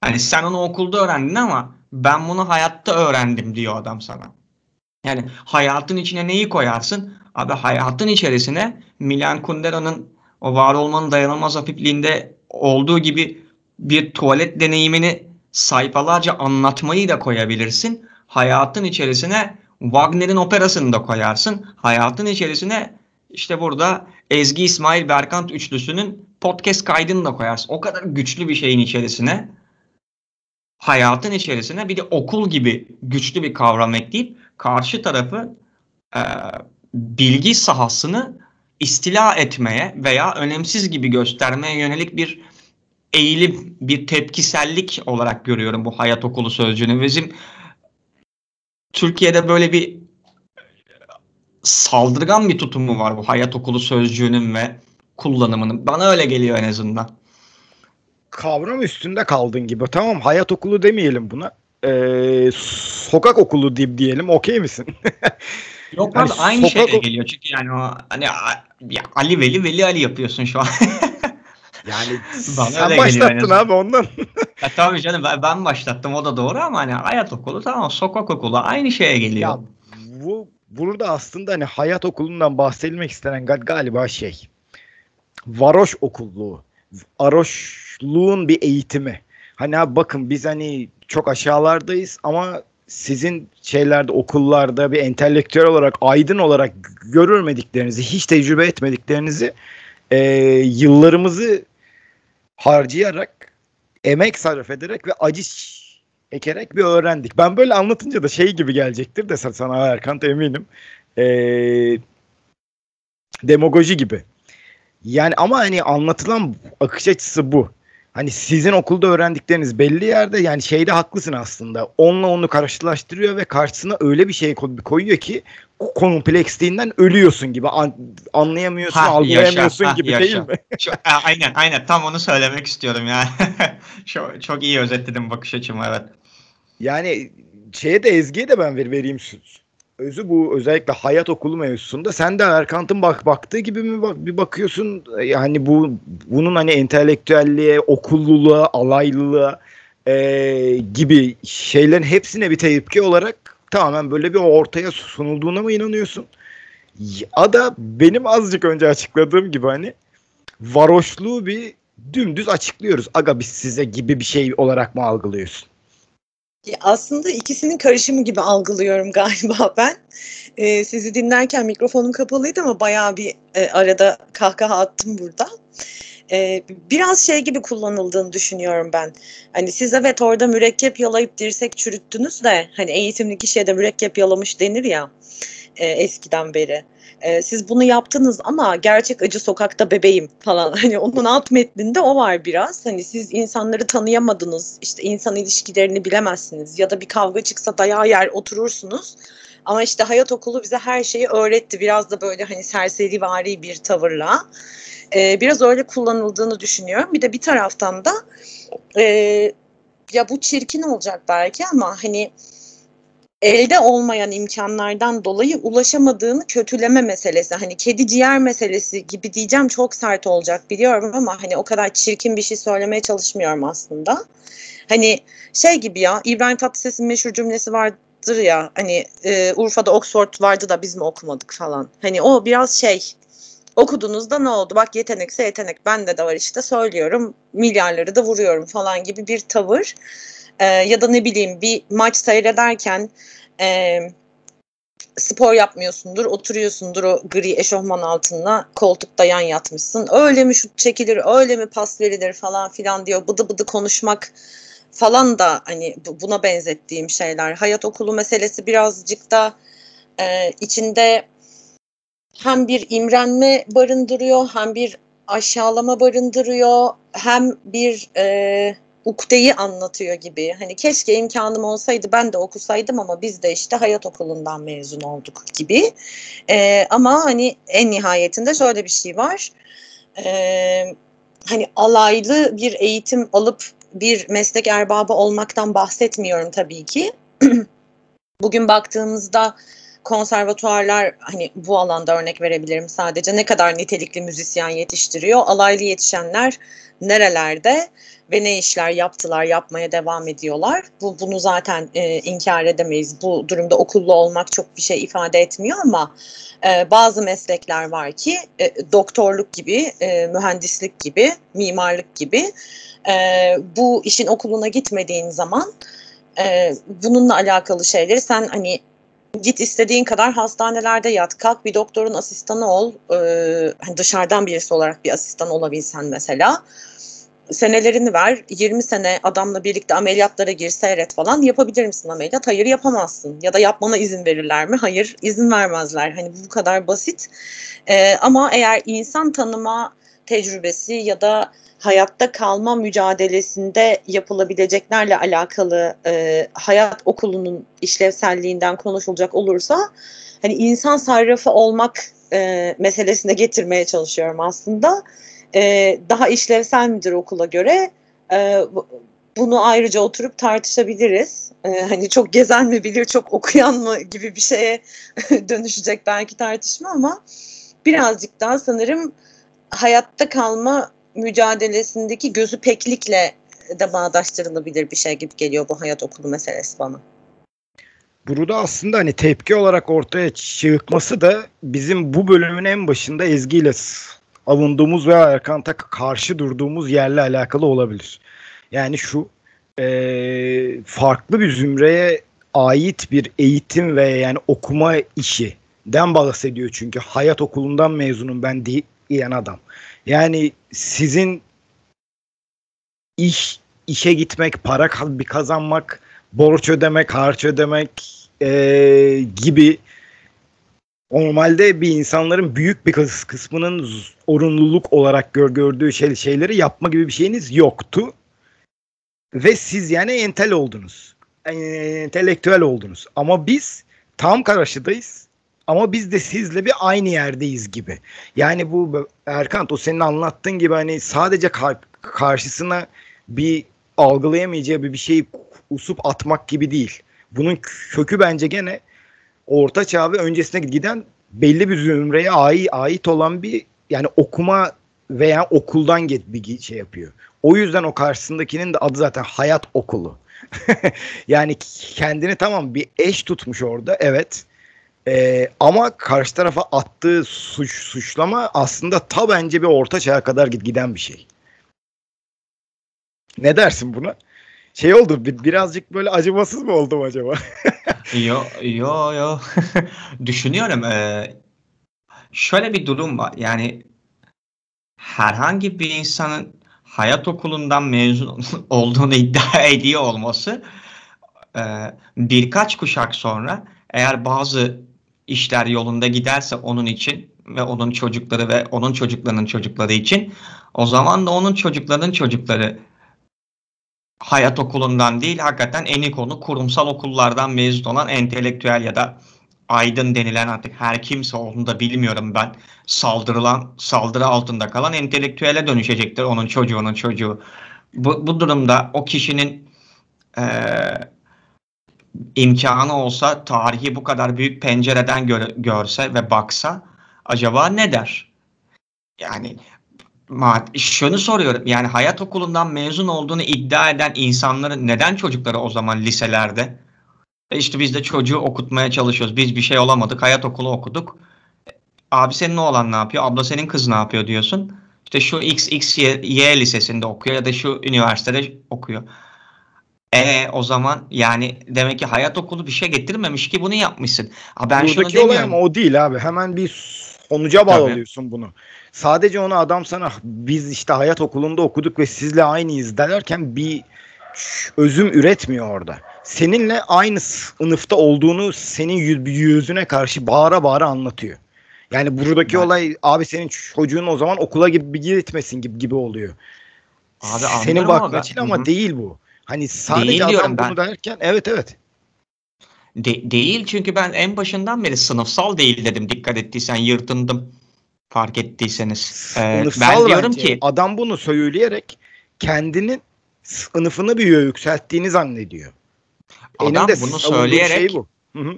hani sen onu okulda öğrendin ama ben bunu hayatta öğrendim diyor adam sana. Yani hayatın içine neyi koyarsın? Abi hayatın içerisine Milan Kundera'nın o var olmanın dayanılmaz hafifliğinde olduğu gibi bir tuvalet deneyimini sayfalarca anlatmayı da koyabilirsin. Hayatın içerisine Wagner'in operasını da koyarsın. Hayatın içerisine işte burada Ezgi İsmail Berkant üçlüsünün podcast kaydını da koyarsın. O kadar güçlü bir şeyin içerisine hayatın içerisine bir de okul gibi güçlü bir kavram ekleyip karşı tarafı e, bilgi sahasını istila etmeye veya önemsiz gibi göstermeye yönelik bir eğilim, bir tepkisellik olarak görüyorum bu hayat okulu sözcüğünü. Bizim Türkiye'de böyle bir saldırgan bir tutumu var bu hayat okulu sözcüğünün ve kullanımının. Bana öyle geliyor en azından. Kavram üstünde kaldın gibi. Tamam hayat okulu demeyelim buna. Ee, sokak okulu diyelim. Okey misin? Yok yani aynı şeye geliyor çünkü yani o hani ya Ali Veli Veli Ali yapıyorsun şu an. Yani Bana sen başlattın abi ondan. ya, tabii canım ben, ben başlattım o da doğru ama hani hayat okulu tamam sokak okulu aynı şeye geliyor. Ya, bu burada aslında hani hayat okulundan bahsedilmek istenen galiba şey varoş okulluğu. Varoşluğun bir eğitimi. Hani abi bakın biz hani çok aşağılardayız ama sizin şeylerde okullarda bir entelektüel olarak aydın olarak görülmediklerinizi hiç tecrübe etmediklerinizi e, yıllarımızı harcayarak, emek sarf ederek ve acı ekerek bir öğrendik. Ben böyle anlatınca da şey gibi gelecektir de sana Erkan eminim. Ee, demagoji gibi. Yani ama hani anlatılan akış açısı bu. Hani sizin okulda öğrendikleriniz belli yerde yani şeyde haklısın aslında. Onunla onu karşılaştırıyor ve karşısına öyle bir şey koyuyor ki kompleksliğinden ölüyorsun gibi an, anlayamıyorsun, ha, algılayamıyorsun yaşa, gibi ha, değil mi? çok, aynen aynen tam onu söylemek istiyorum yani. çok, çok iyi özetledim bakış açımı evet. Yani şeye de Ezgi'ye de ben ver, vereyim özü bu özellikle hayat okulu mevzusunda sen de Erkant'ın bak baktığı gibi mi bak, bir bakıyorsun yani bu bunun hani entelektüelliğe, okulluluğa, alaylılığa e, gibi şeylerin hepsine bir tepki olarak tamamen böyle bir ortaya sunulduğuna mı inanıyorsun? Ya da benim azıcık önce açıkladığım gibi hani varoşluğu bir dümdüz açıklıyoruz. Aga biz size gibi bir şey olarak mı algılıyorsun? Ya aslında ikisinin karışımı gibi algılıyorum galiba ben. Ee, sizi dinlerken mikrofonum kapalıydı ama bayağı bir e, arada kahkaha attım burada e, biraz şey gibi kullanıldığını düşünüyorum ben. Hani siz evet orada mürekkep yalayıp dirsek çürüttünüz de hani eğitimli kişiye de mürekkep yalamış denir ya e, eskiden beri. E, siz bunu yaptınız ama gerçek acı sokakta bebeğim falan. Hani onun alt metninde o var biraz. Hani siz insanları tanıyamadınız. işte insan ilişkilerini bilemezsiniz. Ya da bir kavga çıksa dayağı yer oturursunuz. Ama işte hayat okulu bize her şeyi öğretti. Biraz da böyle hani serseri vari bir tavırla e, biraz öyle kullanıldığını düşünüyorum. Bir de bir taraftan da e, ya bu çirkin olacak belki ama hani elde olmayan imkanlardan dolayı ulaşamadığını kötüleme meselesi. Hani kedi ciğer meselesi gibi diyeceğim çok sert olacak biliyorum ama hani o kadar çirkin bir şey söylemeye çalışmıyorum aslında. Hani şey gibi ya İbrahim Tatlıses'in meşhur cümlesi vardır ya hani e, Urfa'da Oxford vardı da biz mi okumadık falan. Hani o biraz şey okudunuzda ne oldu? Bak yetenekse yetenek bende de var işte söylüyorum milyarları da vuruyorum falan gibi bir tavır. E, ya da ne bileyim bir maç seyrederken e, spor yapmıyorsundur, oturuyorsundur o gri eşofman altına koltukta yan yatmışsın. Öyle mi şut çekilir, öyle mi pas verilir falan filan diyor. Bıdı bıdı konuşmak falan da hani buna benzettiğim şeyler. Hayat okulu meselesi birazcık da e, içinde hem bir imrenme barındırıyor, hem bir aşağılama barındırıyor, hem bir e, ukdeyi anlatıyor gibi. Hani keşke imkanım olsaydı ben de okusaydım ama biz de işte hayat okulundan mezun olduk gibi. E, ama hani en nihayetinde şöyle bir şey var. E, hani alaylı bir eğitim alıp bir meslek erbabı olmaktan bahsetmiyorum tabii ki. Bugün baktığımızda konservatuarlar hani bu alanda örnek verebilirim sadece ne kadar nitelikli müzisyen yetiştiriyor. Alaylı yetişenler nerelerde ve ne işler yaptılar, yapmaya devam ediyorlar. Bu bunu zaten e, inkar edemeyiz. Bu durumda okullu olmak çok bir şey ifade etmiyor ama e, bazı meslekler var ki e, doktorluk gibi, e, mühendislik gibi, mimarlık gibi e, bu işin okuluna gitmediğin zaman e, bununla alakalı şeyleri sen hani git istediğin kadar hastanelerde yat, kalk bir doktorun asistanı ol, e, hani dışarıdan birisi olarak bir asistan olabilsen mesela senelerini ver 20 sene adamla birlikte ameliyatlara gir seyret falan yapabilir misin ameliyat? Hayır yapamazsın ya da yapmana izin verirler mi? Hayır izin vermezler hani bu kadar basit ee, ama eğer insan tanıma tecrübesi ya da hayatta kalma mücadelesinde yapılabileceklerle alakalı e, hayat okulunun işlevselliğinden konuşulacak olursa hani insan sarrafı olmak e, meselesine getirmeye çalışıyorum aslında e, daha işlevsel midir okula göre? E, bunu ayrıca oturup tartışabiliriz. E, hani çok gezen mi bilir, çok okuyan mı gibi bir şeye dönüşecek belki tartışma ama birazcık daha sanırım hayatta kalma mücadelesindeki gözü peklikle de bağdaştırılabilir bir şey gibi geliyor bu hayat okulu meselesi bana. Burada aslında hani tepki olarak ortaya çıkması da bizim bu bölümün en başında Ezgi ile avunduğumuz veya Erkant'a karşı durduğumuz yerle alakalı olabilir. Yani şu e, farklı bir zümreye ait bir eğitim ve yani okuma işi den bahsediyor çünkü hayat okulundan mezunum ben diyen adam. Yani sizin iş işe gitmek, para kazanmak, borç ödemek, harç ödemek e, gibi normalde bir insanların büyük bir kısmının orunluluk olarak gör, gördüğü şey, şeyleri yapma gibi bir şeyiniz yoktu. Ve siz yani entel oldunuz. Entelektüel oldunuz. Ama biz tam karşıdayız. Ama biz de sizle bir aynı yerdeyiz gibi. Yani bu Erkant o senin anlattığın gibi hani sadece kar- karşısına bir algılayamayacağı bir, bir şey usup atmak gibi değil. Bunun kökü bence gene orta çağ ve öncesine giden belli bir zümreye ait, ait olan bir yani okuma veya okuldan get bir şey yapıyor. O yüzden o karşısındakinin de adı zaten hayat okulu. yani kendini tamam bir eş tutmuş orada evet. Ee, ama karşı tarafa attığı suç suçlama aslında ta bence bir orta çağa kadar giden bir şey. Ne dersin buna? Şey oldu birazcık böyle acımasız mı oldum acaba? yo yo yo. Düşünüyorum. Ee, şöyle bir durum var. Yani herhangi bir insanın hayat okulundan mezun olduğunu iddia ediyor olması e, birkaç kuşak sonra eğer bazı işler yolunda giderse onun için ve onun çocukları ve onun çocuklarının çocukları için o zaman da onun çocuklarının çocukları hayat okulundan değil hakikaten en konu kurumsal okullardan mezun olan entelektüel ya da aydın denilen artık her kimse onu da bilmiyorum ben saldırılan saldırı altında kalan entelektüele dönüşecektir onun çocuğunun çocuğu. Bu, bu durumda o kişinin e, imkanı olsa tarihi bu kadar büyük pencereden gör, görse ve baksa acaba ne der? Yani şunu soruyorum. Yani hayat okulundan mezun olduğunu iddia eden insanların neden çocukları o zaman liselerde? E işte biz de çocuğu okutmaya çalışıyoruz. Biz bir şey olamadık. Hayat okulu okuduk. Abi senin oğlan ne yapıyor? Abla senin kız ne yapıyor diyorsun. İşte şu XXY lisesinde okuyor ya da şu üniversitede okuyor. E o zaman yani demek ki hayat okulu bir şey getirmemiş ki bunu yapmışsın. Ha, ben Buradaki şunu olay demiyorum. ama o değil abi. Hemen bir sonuca bağlıyorsun bunu. Sadece ona adam sana biz işte hayat okulunda okuduk ve sizle aynıyız derken bir özüm üretmiyor orada. Seninle aynı sınıfta olduğunu senin yü- yüzüne karşı bağıra bağıra anlatıyor. Yani buradaki olay abi senin çocuğun o zaman okula gibi gitmesin gibi gibi oluyor. Abi Senin ben- açın ama Hı hı. değil bu. Hani sadece Değil adam bunu ben. derken evet evet. De- değil çünkü ben en başından beri sınıfsal değil dedim dikkat ettiysen yırtındım fark ettiyseniz. Ee, ben diyorum bence. ki adam bunu söyleyerek kendinin sınıfını bir yükselttiğini zannediyor. Benim adam de bunu savunduğum söyleyerek şey bu. Hı hı.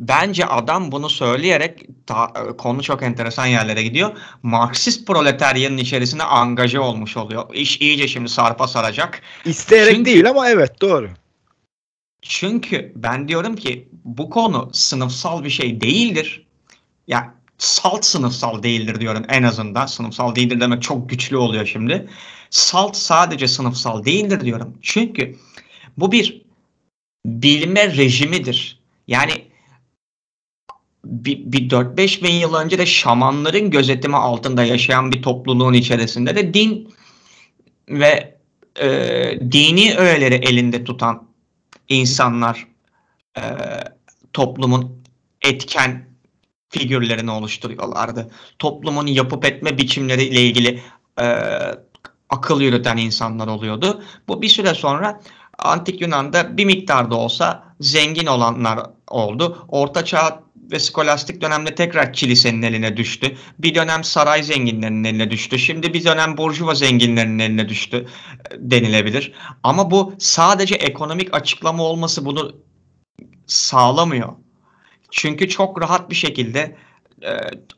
bence adam bunu söyleyerek ta- konu çok enteresan yerlere gidiyor. Marksist proletaryanın içerisine angaje olmuş oluyor. İş iyice şimdi sarpa saracak. İsteyerek Çünkü- değil ama evet doğru. Çünkü ben diyorum ki bu konu sınıfsal bir şey değildir. Ya salt sınıfsal değildir diyorum en azından. Sınıfsal değildir demek çok güçlü oluyor şimdi. Salt sadece sınıfsal değildir diyorum. Çünkü bu bir bilme rejimidir. Yani bir, bir 4-5 bin yıl önce de şamanların gözetimi altında yaşayan bir topluluğun içerisinde de din ve e, dini öğeleri elinde tutan insanlar e, toplumun etken figürlerini oluşturuyorlardı. Toplumun yapıp etme biçimleriyle ilgili e, akıl yürüten insanlar oluyordu. Bu bir süre sonra Antik Yunan'da bir miktarda olsa zengin olanlar oldu. Orta Çağ ve skolastik dönemde tekrar kilisenin eline düştü. Bir dönem saray zenginlerinin eline düştü. Şimdi bir dönem burjuva zenginlerinin eline düştü e, denilebilir. Ama bu sadece ekonomik açıklama olması bunu sağlamıyor. Çünkü çok rahat bir şekilde e,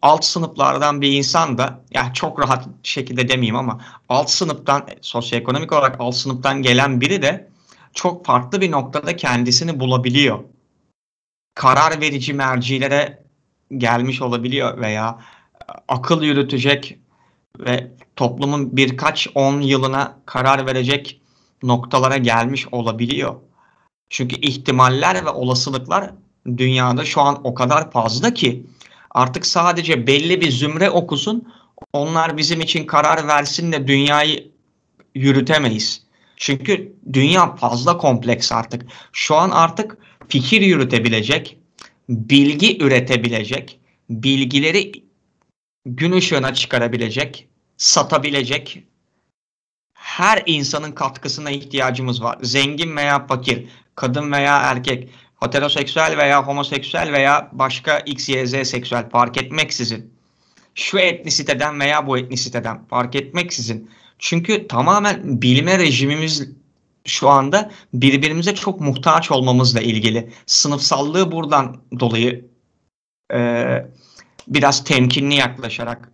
alt sınıflardan bir insan da yani çok rahat şekilde demeyeyim ama alt sınıftan sosyoekonomik olarak alt sınıftan gelen biri de çok farklı bir noktada kendisini bulabiliyor. Karar verici mercilere gelmiş olabiliyor veya e, akıl yürütecek ve toplumun birkaç on yılına karar verecek noktalara gelmiş olabiliyor. Çünkü ihtimaller ve olasılıklar dünyada şu an o kadar fazla ki artık sadece belli bir zümre okusun onlar bizim için karar versin de dünyayı yürütemeyiz. Çünkü dünya fazla kompleks artık. Şu an artık fikir yürütebilecek, bilgi üretebilecek, bilgileri gün ışığına çıkarabilecek, satabilecek her insanın katkısına ihtiyacımız var. Zengin veya fakir, kadın veya erkek, heteroseksüel veya homoseksüel veya başka X, Y, Z seksüel fark etmeksizin. Şu etnisiteden veya bu etnisiteden fark etmeksizin. Çünkü tamamen bilme rejimimiz şu anda birbirimize çok muhtaç olmamızla ilgili. Sınıfsallığı buradan dolayı e, biraz temkinli yaklaşarak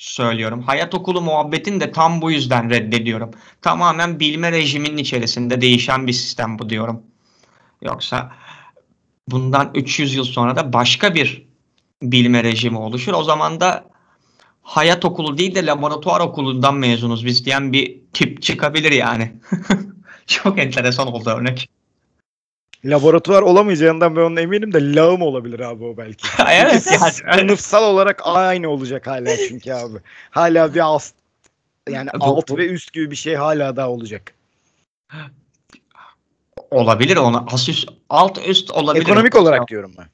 söylüyorum. Hayat okulu muhabbetini de tam bu yüzden reddediyorum. Tamamen bilme rejiminin içerisinde değişen bir sistem bu diyorum. Yoksa bundan 300 yıl sonra da başka bir bilme rejimi oluşur. O zaman da hayat okulu değil de laboratuvar okulundan mezunuz biz diyen bir tip çıkabilir yani. Çok enteresan oldu örnek. Laboratuvar olamayacağından ben onun eminim de lağım olabilir abi o belki. evet yani. Sınıfsal olarak aynı olacak hala çünkü abi. Hala bir alt yani alt ve üst gibi bir şey hala daha olacak. Olabilir onu. As üst, alt üst olabilir. Ekonomik olarak diyorum ben.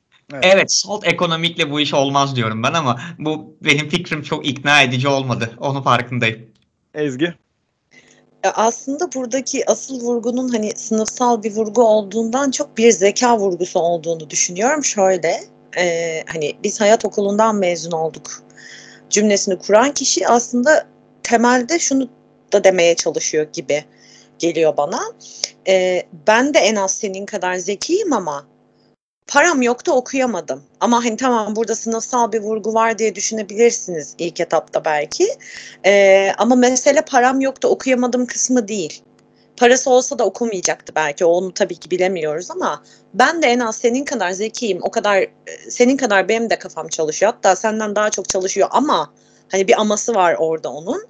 Evet salt ekonomikle bu iş olmaz diyorum ben ama bu benim fikrim çok ikna edici olmadı. Onu farkındayım. Ezgi. Aslında buradaki asıl vurgunun hani sınıfsal bir vurgu olduğundan çok bir zeka vurgusu olduğunu düşünüyorum. Şöyle e, hani biz hayat okulundan mezun olduk cümlesini kuran kişi aslında temelde şunu da demeye çalışıyor gibi geliyor bana. E, ben de en az senin kadar zekiyim ama param yoktu okuyamadım. Ama hani tamam burada sınıfsal bir vurgu var diye düşünebilirsiniz ilk etapta belki. Ee, ama mesele param yoktu okuyamadım kısmı değil. Parası olsa da okumayacaktı belki onu tabii ki bilemiyoruz ama ben de en az senin kadar zekiyim o kadar e, senin kadar benim de kafam çalışıyor hatta senden daha çok çalışıyor ama hani bir aması var orada onun.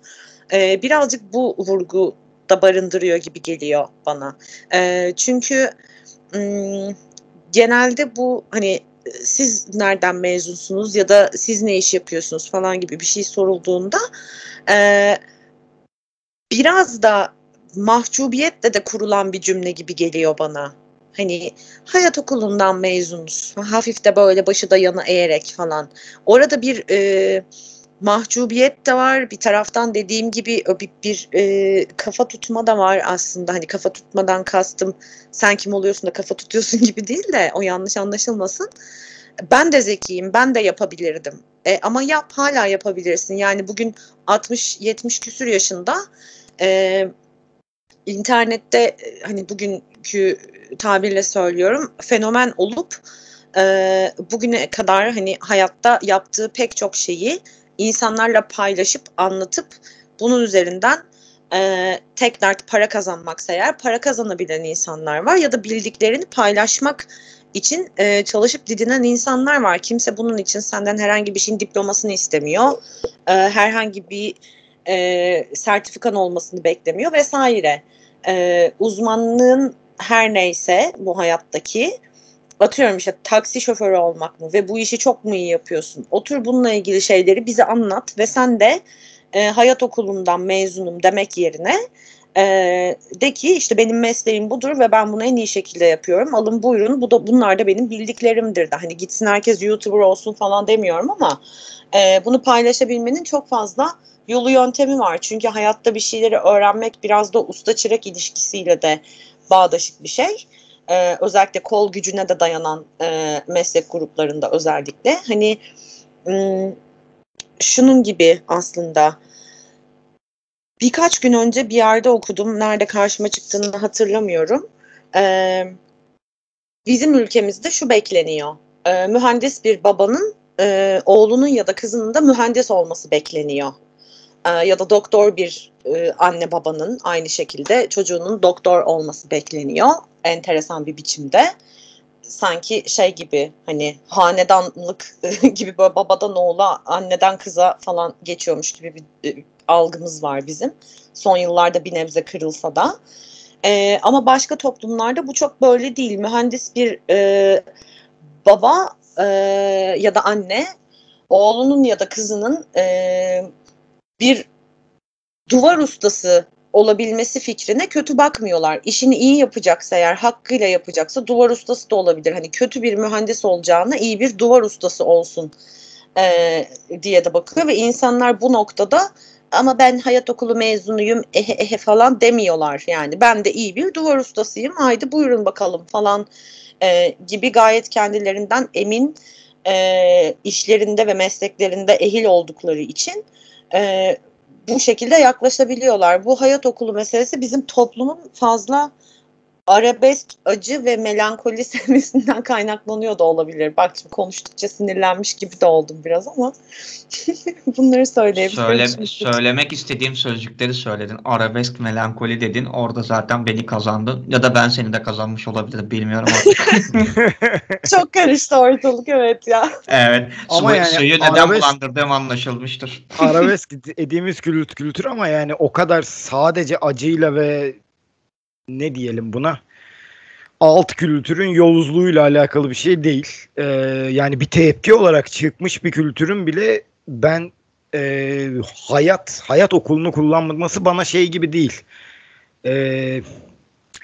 Ee, birazcık bu vurgu da barındırıyor gibi geliyor bana. E, çünkü genelde bu hani siz nereden mezunsunuz ya da siz ne iş yapıyorsunuz falan gibi bir şey sorulduğunda e, biraz da mahcubiyetle de kurulan bir cümle gibi geliyor bana. Hani hayat okulundan mezunuz. Hafif de böyle başı da yana eğerek falan. Orada bir e, mahcubiyet de var. Bir taraftan dediğim gibi bir, bir e, kafa tutma da var aslında. Hani kafa tutmadan kastım sen kim oluyorsun da kafa tutuyorsun gibi değil de o yanlış anlaşılmasın. Ben de zekiyim, ben de yapabilirdim. E, ama yap hala yapabilirsin. Yani bugün 60-70 küsür yaşında e, internette hani bugünkü tabirle söylüyorum fenomen olup e, bugüne kadar hani hayatta yaptığı pek çok şeyi insanlarla paylaşıp anlatıp bunun üzerinden e, tek dert para kazanmaksa eğer para kazanabilen insanlar var ya da bildiklerini paylaşmak için e, çalışıp didinen insanlar var. Kimse bunun için senden herhangi bir şeyin diplomasını istemiyor. E, herhangi bir e, sertifikan olmasını beklemiyor vesaire. E, uzmanlığın her neyse bu hayattaki atıyorum işte taksi şoförü olmak mı ve bu işi çok mu iyi yapıyorsun? Otur bununla ilgili şeyleri bize anlat ve sen de e, hayat okulundan mezunum demek yerine e, de ki işte benim mesleğim budur ve ben bunu en iyi şekilde yapıyorum. Alın buyurun bu da bunlar da benim bildiklerimdir de. Hani gitsin herkes YouTuber olsun falan demiyorum ama e, bunu paylaşabilmenin çok fazla yolu yöntemi var. Çünkü hayatta bir şeyleri öğrenmek biraz da usta çırak ilişkisiyle de bağdaşık bir şey. Ee, özellikle kol gücüne de dayanan e, meslek gruplarında özellikle. Hani şunun gibi aslında birkaç gün önce bir yerde okudum. Nerede karşıma çıktığını hatırlamıyorum. Ee, bizim ülkemizde şu bekleniyor. Ee, mühendis bir babanın e, oğlunun ya da kızının da mühendis olması bekleniyor. Ee, ya da doktor bir e, anne babanın aynı şekilde çocuğunun doktor olması bekleniyor. Enteresan bir biçimde. Sanki şey gibi hani hanedanlık gibi böyle babadan oğula, anneden kıza falan geçiyormuş gibi bir e, algımız var bizim. Son yıllarda bir nebze kırılsa da. E, ama başka toplumlarda bu çok böyle değil. Mühendis bir e, baba e, ya da anne oğlunun ya da kızının e, bir duvar ustası olabilmesi fikrine kötü bakmıyorlar. İşini iyi yapacaksa eğer hakkıyla yapacaksa duvar ustası da olabilir. Hani kötü bir mühendis olacağına iyi bir duvar ustası olsun e, diye de bakıyor ve insanlar bu noktada ama ben hayat okulu mezunuyum ehe ehe falan demiyorlar. Yani ben de iyi bir duvar ustasıyım haydi buyurun bakalım falan e, gibi gayet kendilerinden emin e, işlerinde ve mesleklerinde ehil oldukları için e, bu şekilde yaklaşabiliyorlar. Bu hayat okulu meselesi bizim toplumun fazla arabesk acı ve melankoli sevmesinden kaynaklanıyor da olabilir. Bak şimdi konuştukça sinirlenmiş gibi de oldum biraz ama bunları söyleyebilirim. Söyle, söylemek istediğim sözcükleri söyledin. Arabesk, melankoli dedin. Orada zaten beni kazandın. Ya da ben seni de kazanmış olabilirim. Bilmiyorum Çok karıştı ortalık evet ya. Evet. Ama Su, yani suyu neden arabesk, bulandırdığım anlaşılmıştır. Arabesk dediğimiz kültür ama yani o kadar sadece acıyla ve ne diyelim buna alt kültürün yoluzluğuyla alakalı bir şey değil. Ee, yani bir tepki olarak çıkmış bir kültürün bile ben e, hayat hayat okulunu kullanması bana şey gibi değil. E,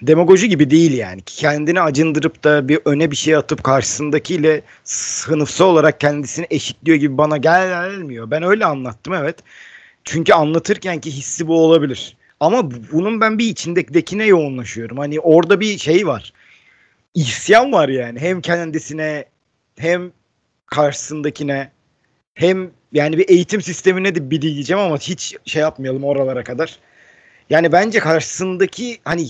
demagoji gibi değil yani. Kendini acındırıp da bir öne bir şey atıp karşısındakiyle sınıfsal olarak kendisini eşitliyor gibi bana gelmiyor. Ben öyle anlattım evet. Çünkü anlatırken ki hissi bu olabilir. Ama bunun ben bir içindekine yoğunlaşıyorum. Hani orada bir şey var. İsyan var yani. Hem kendisine hem karşısındakine hem yani bir eğitim sistemine de bir diyeceğim ama hiç şey yapmayalım oralara kadar. Yani bence karşısındaki hani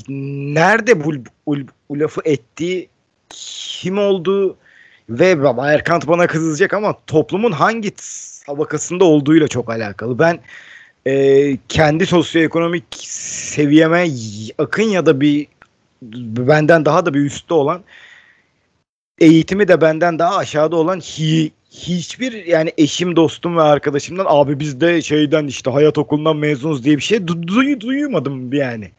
nerede bu, bu, bu lafı ettiği kim olduğu ve Erkant bana kızacak ama toplumun hangi tabakasında olduğuyla çok alakalı. Ben e, kendi sosyoekonomik seviyeme yakın ya da bir benden daha da bir üstte olan eğitimi de benden daha aşağıda olan hi, hiçbir yani eşim, dostum ve arkadaşımdan abi biz de şeyden işte hayat okulundan mezunuz diye bir şey du- du- duymadım yani.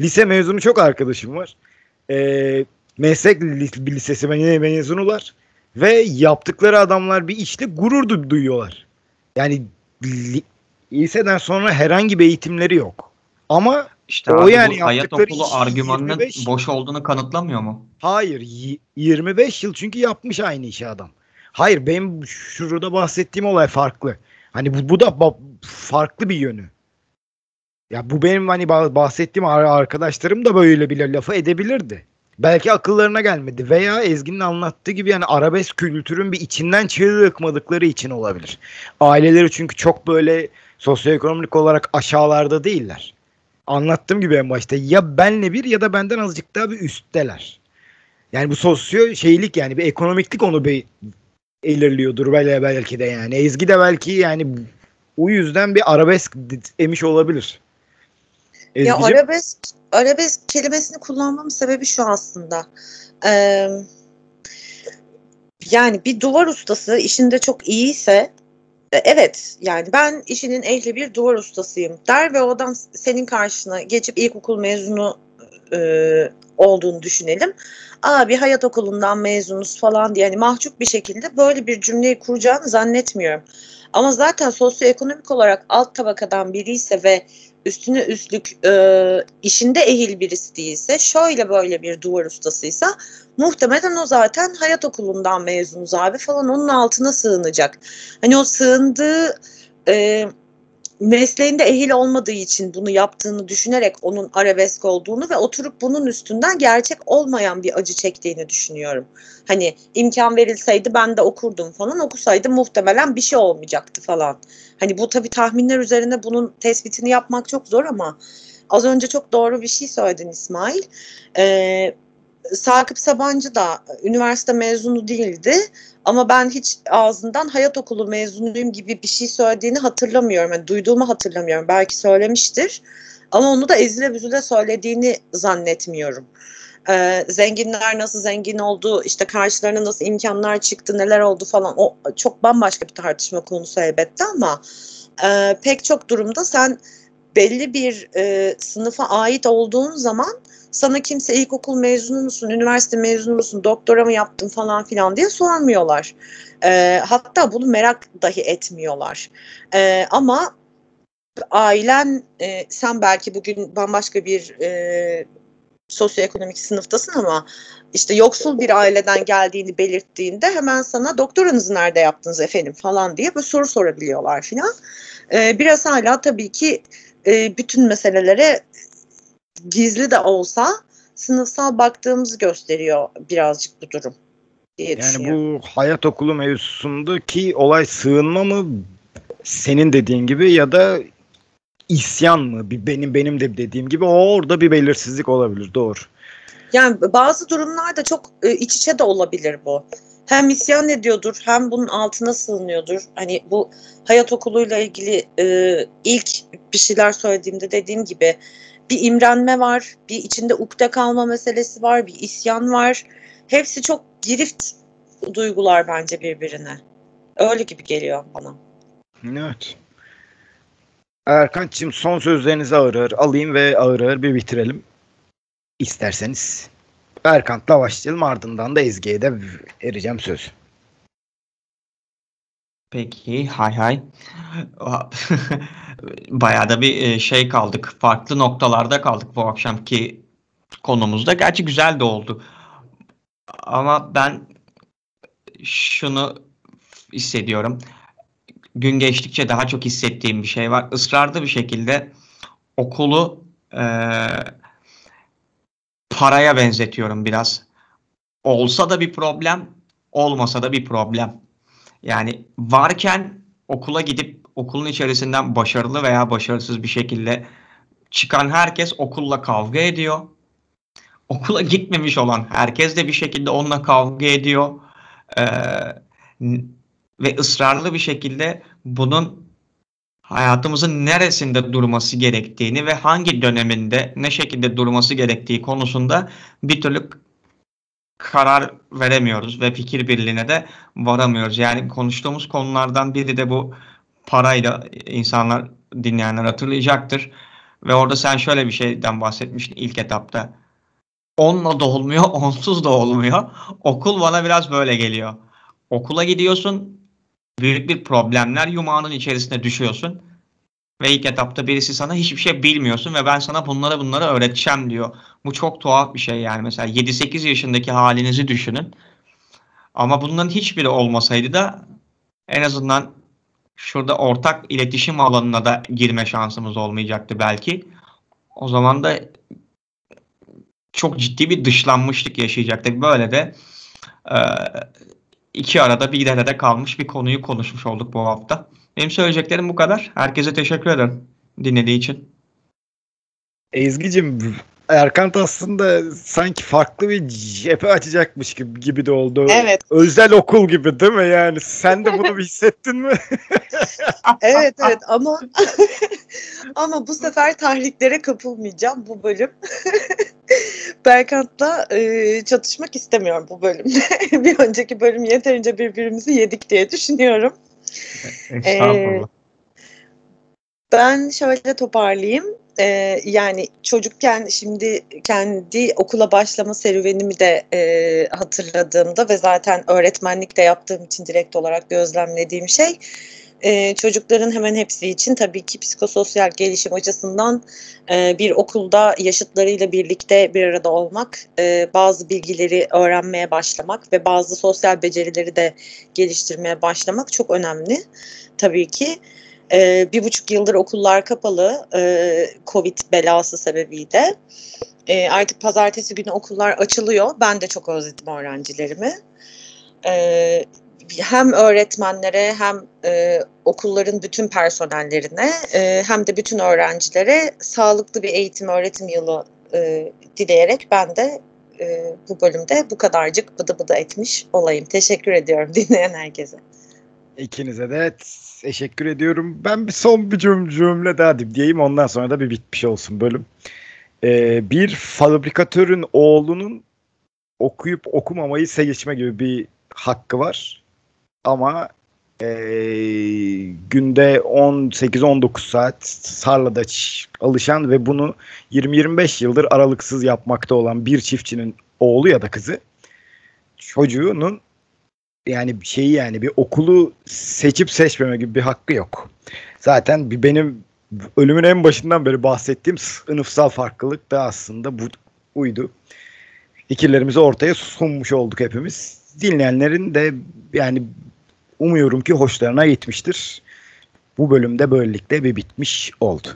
Lise mezunu çok arkadaşım var. Ee, meslek lisesi mezunular. Ve yaptıkları adamlar bir işte gurur du- duyuyorlar. Yani liseden sonra herhangi bir eğitimleri yok. Ama işte o abi yani bu hayat okulu argümanının 25 boş olduğunu kanıtlamıyor mu? Hayır. y- 25 yıl çünkü yapmış aynı işi adam. Hayır benim şurada bahsettiğim olay farklı. Hani bu, bu da farklı bir yönü. Ya bu benim hani ba- bahsettiğim ar- arkadaşlarım da böyle bir lafı edebilirdi. Belki akıllarına gelmedi veya Ezgi'nin anlattığı gibi yani arabesk kültürün bir içinden çıkmadıkları için olabilir. Aileleri çünkü çok böyle sosyoekonomik olarak aşağılarda değiller. Anlattığım gibi en başta ya benle bir ya da benden azıcık daha bir üstteler. Yani bu sosyo şeylik yani bir ekonomiklik onu bir ilerliyordur belki, belki de yani. Ezgi de belki yani o yüzden bir arabesk emiş olabilir. Ya Ezgi'cim, arabesk, arabesk kelimesini kullanmamın sebebi şu aslında. Ee, yani bir duvar ustası işinde çok iyiyse evet yani ben işinin ehli bir duvar ustasıyım der ve o adam senin karşına geçip ilkokul mezunu e, olduğunu düşünelim. Aa bir hayat okulundan mezunuz falan diye yani mahcup bir şekilde böyle bir cümleyi kuracağını zannetmiyorum. Ama zaten sosyoekonomik olarak alt tabakadan biri ise ve üstüne üstlük e, işinde ehil birisi değilse şöyle böyle bir duvar ustasıysa muhtemelen o zaten hayat okulundan mezunuz abi falan onun altına sığınacak. Hani o sığındığı e, mesleğinde ehil olmadığı için bunu yaptığını düşünerek onun arabesk olduğunu ve oturup bunun üstünden gerçek olmayan bir acı çektiğini düşünüyorum. Hani imkan verilseydi ben de okurdum falan okusaydım muhtemelen bir şey olmayacaktı falan. Hani bu tabii tahminler üzerine bunun tespitini yapmak çok zor ama az önce çok doğru bir şey söyledin İsmail. Ee, Sakıp Sabancı da üniversite mezunu değildi ama ben hiç ağzından hayat okulu mezunuyum gibi bir şey söylediğini hatırlamıyorum. Yani duyduğumu hatırlamıyorum. Belki söylemiştir ama onu da ezile büzüle söylediğini zannetmiyorum. Ee, zenginler nasıl zengin oldu, işte karşılarına nasıl imkanlar çıktı, neler oldu falan o çok bambaşka bir tartışma konusu elbette ama e, pek çok durumda sen belli bir e, sınıfa ait olduğun zaman sana kimse ilkokul mezunu musun, üniversite mezunu musun, doktora mı yaptın falan filan diye sormuyorlar. E, hatta bunu merak dahi etmiyorlar. E, ama ailen, e, sen belki bugün bambaşka bir e, sosyoekonomik sınıftasın ama işte yoksul bir aileden geldiğini belirttiğinde hemen sana doktoranızı nerede yaptınız efendim falan diye böyle soru sorabiliyorlar filan. E, biraz hala tabii ki e, bütün meselelere gizli de olsa sınıfsal baktığımızı gösteriyor birazcık bu durum diye yani bu hayat okulu mevzusundaki olay sığınma mı senin dediğin gibi ya da isyan mı? Bir benim benim de dediğim gibi orada bir belirsizlik olabilir. Doğru. Yani bazı durumlarda çok e, iç içe de olabilir bu. Hem isyan ediyordur hem bunun altına sığınıyordur. Hani bu hayat okuluyla ilgili e, ilk bir şeyler söylediğimde dediğim gibi bir imrenme var, bir içinde ukde kalma meselesi var, bir isyan var. Hepsi çok girift duygular bence birbirine. Öyle gibi geliyor bana. Evet. Erkan'cığım son sözlerinizi ağır ağır alayım ve ağır ağır bir bitirelim. İsterseniz. Erkant'la başlayalım ardından da Ezgi'ye de vereceğim söz. Peki hay hay. Bayağı da bir e, şey kaldık. Farklı noktalarda kaldık bu akşamki konumuzda. Gerçi güzel de oldu. Ama ben şunu hissediyorum. Gün geçtikçe daha çok hissettiğim bir şey var. Israrlı bir şekilde okulu e, paraya benzetiyorum biraz. Olsa da bir problem, olmasa da bir problem. Yani varken okula gidip okulun içerisinden başarılı veya başarısız bir şekilde çıkan herkes okulla kavga ediyor. Okula gitmemiş olan herkes de bir şekilde onunla kavga ediyor. Ee, ve ısrarlı bir şekilde bunun hayatımızın neresinde durması gerektiğini ve hangi döneminde ne şekilde durması gerektiği konusunda bir türlü karar veremiyoruz ve fikir birliğine de varamıyoruz. Yani konuştuğumuz konulardan biri de bu parayla insanlar dinleyenler hatırlayacaktır. Ve orada sen şöyle bir şeyden bahsetmiştin ilk etapta. Onunla da olmuyor, onsuz da olmuyor. Okul bana biraz böyle geliyor. Okula gidiyorsun, büyük bir problemler yumağının içerisine düşüyorsun. Ve ilk etapta birisi sana hiçbir şey bilmiyorsun ve ben sana bunları bunları öğreteceğim diyor. Bu çok tuhaf bir şey yani. Mesela 7-8 yaşındaki halinizi düşünün. Ama bunların hiçbiri olmasaydı da en azından şurada ortak iletişim alanına da girme şansımız olmayacaktı belki. O zaman da çok ciddi bir dışlanmışlık yaşayacaktık. Böyle de e, iki arada bir derede kalmış bir konuyu konuşmuş olduk bu hafta. Benim söyleyeceklerim bu kadar. Herkese teşekkür ederim dinlediği için. Ezgi'cim Erkant aslında sanki farklı bir cephe açacakmış gibi, gibi de oldu. Evet. Özel okul gibi değil mi yani? Sen de bunu hissettin mi? evet evet ama ama bu sefer tahriklere kapılmayacağım bu bölüm. Berkant'la e, çatışmak istemiyorum bu bölümde. bir önceki bölüm yeterince birbirimizi yedik diye düşünüyorum. Ee, ben şöyle toparlayayım. Ee, yani çocukken şimdi kendi okula başlama serüvenimi de e, hatırladığımda ve zaten öğretmenlik de yaptığım için direkt olarak gözlemlediğim şey e, çocukların hemen hepsi için tabii ki psikososyal gelişim açısından e, bir okulda yaşıtlarıyla birlikte bir arada olmak, e, bazı bilgileri öğrenmeye başlamak ve bazı sosyal becerileri de geliştirmeye başlamak çok önemli tabii ki. E, bir buçuk yıldır okullar kapalı e, Covid belası sebebiyle. E, artık pazartesi günü okullar açılıyor. Ben de çok özledim öğrencilerimi. E, hem öğretmenlere hem e, okulların bütün personellerine e, hem de bütün öğrencilere sağlıklı bir eğitim öğretim yılı e, dileyerek ben de e, bu bölümde bu kadarcık bıdı bıdı etmiş olayım. Teşekkür ediyorum dinleyen herkese. İkinize de teşekkür ediyorum. Ben bir son bir cüm cümle daha diyeyim ondan sonra da bir bitmiş olsun bölüm. Ee, bir fabrikatörün oğlunun okuyup okumamayı seçme gibi bir hakkı var. Ama e, günde 18-19 saat sarlada alışan ve bunu 20-25 yıldır aralıksız yapmakta olan bir çiftçinin oğlu ya da kızı çocuğunun yani şeyi yani bir okulu seçip seçmeme gibi bir hakkı yok. Zaten bir benim ölümün en başından beri bahsettiğim sınıfsal farklılık da aslında bu uydu. Fikirlerimizi ortaya sunmuş olduk hepimiz. Dinleyenlerin de yani umuyorum ki hoşlarına gitmiştir. Bu bölümde böylelikle bir bitmiş oldu.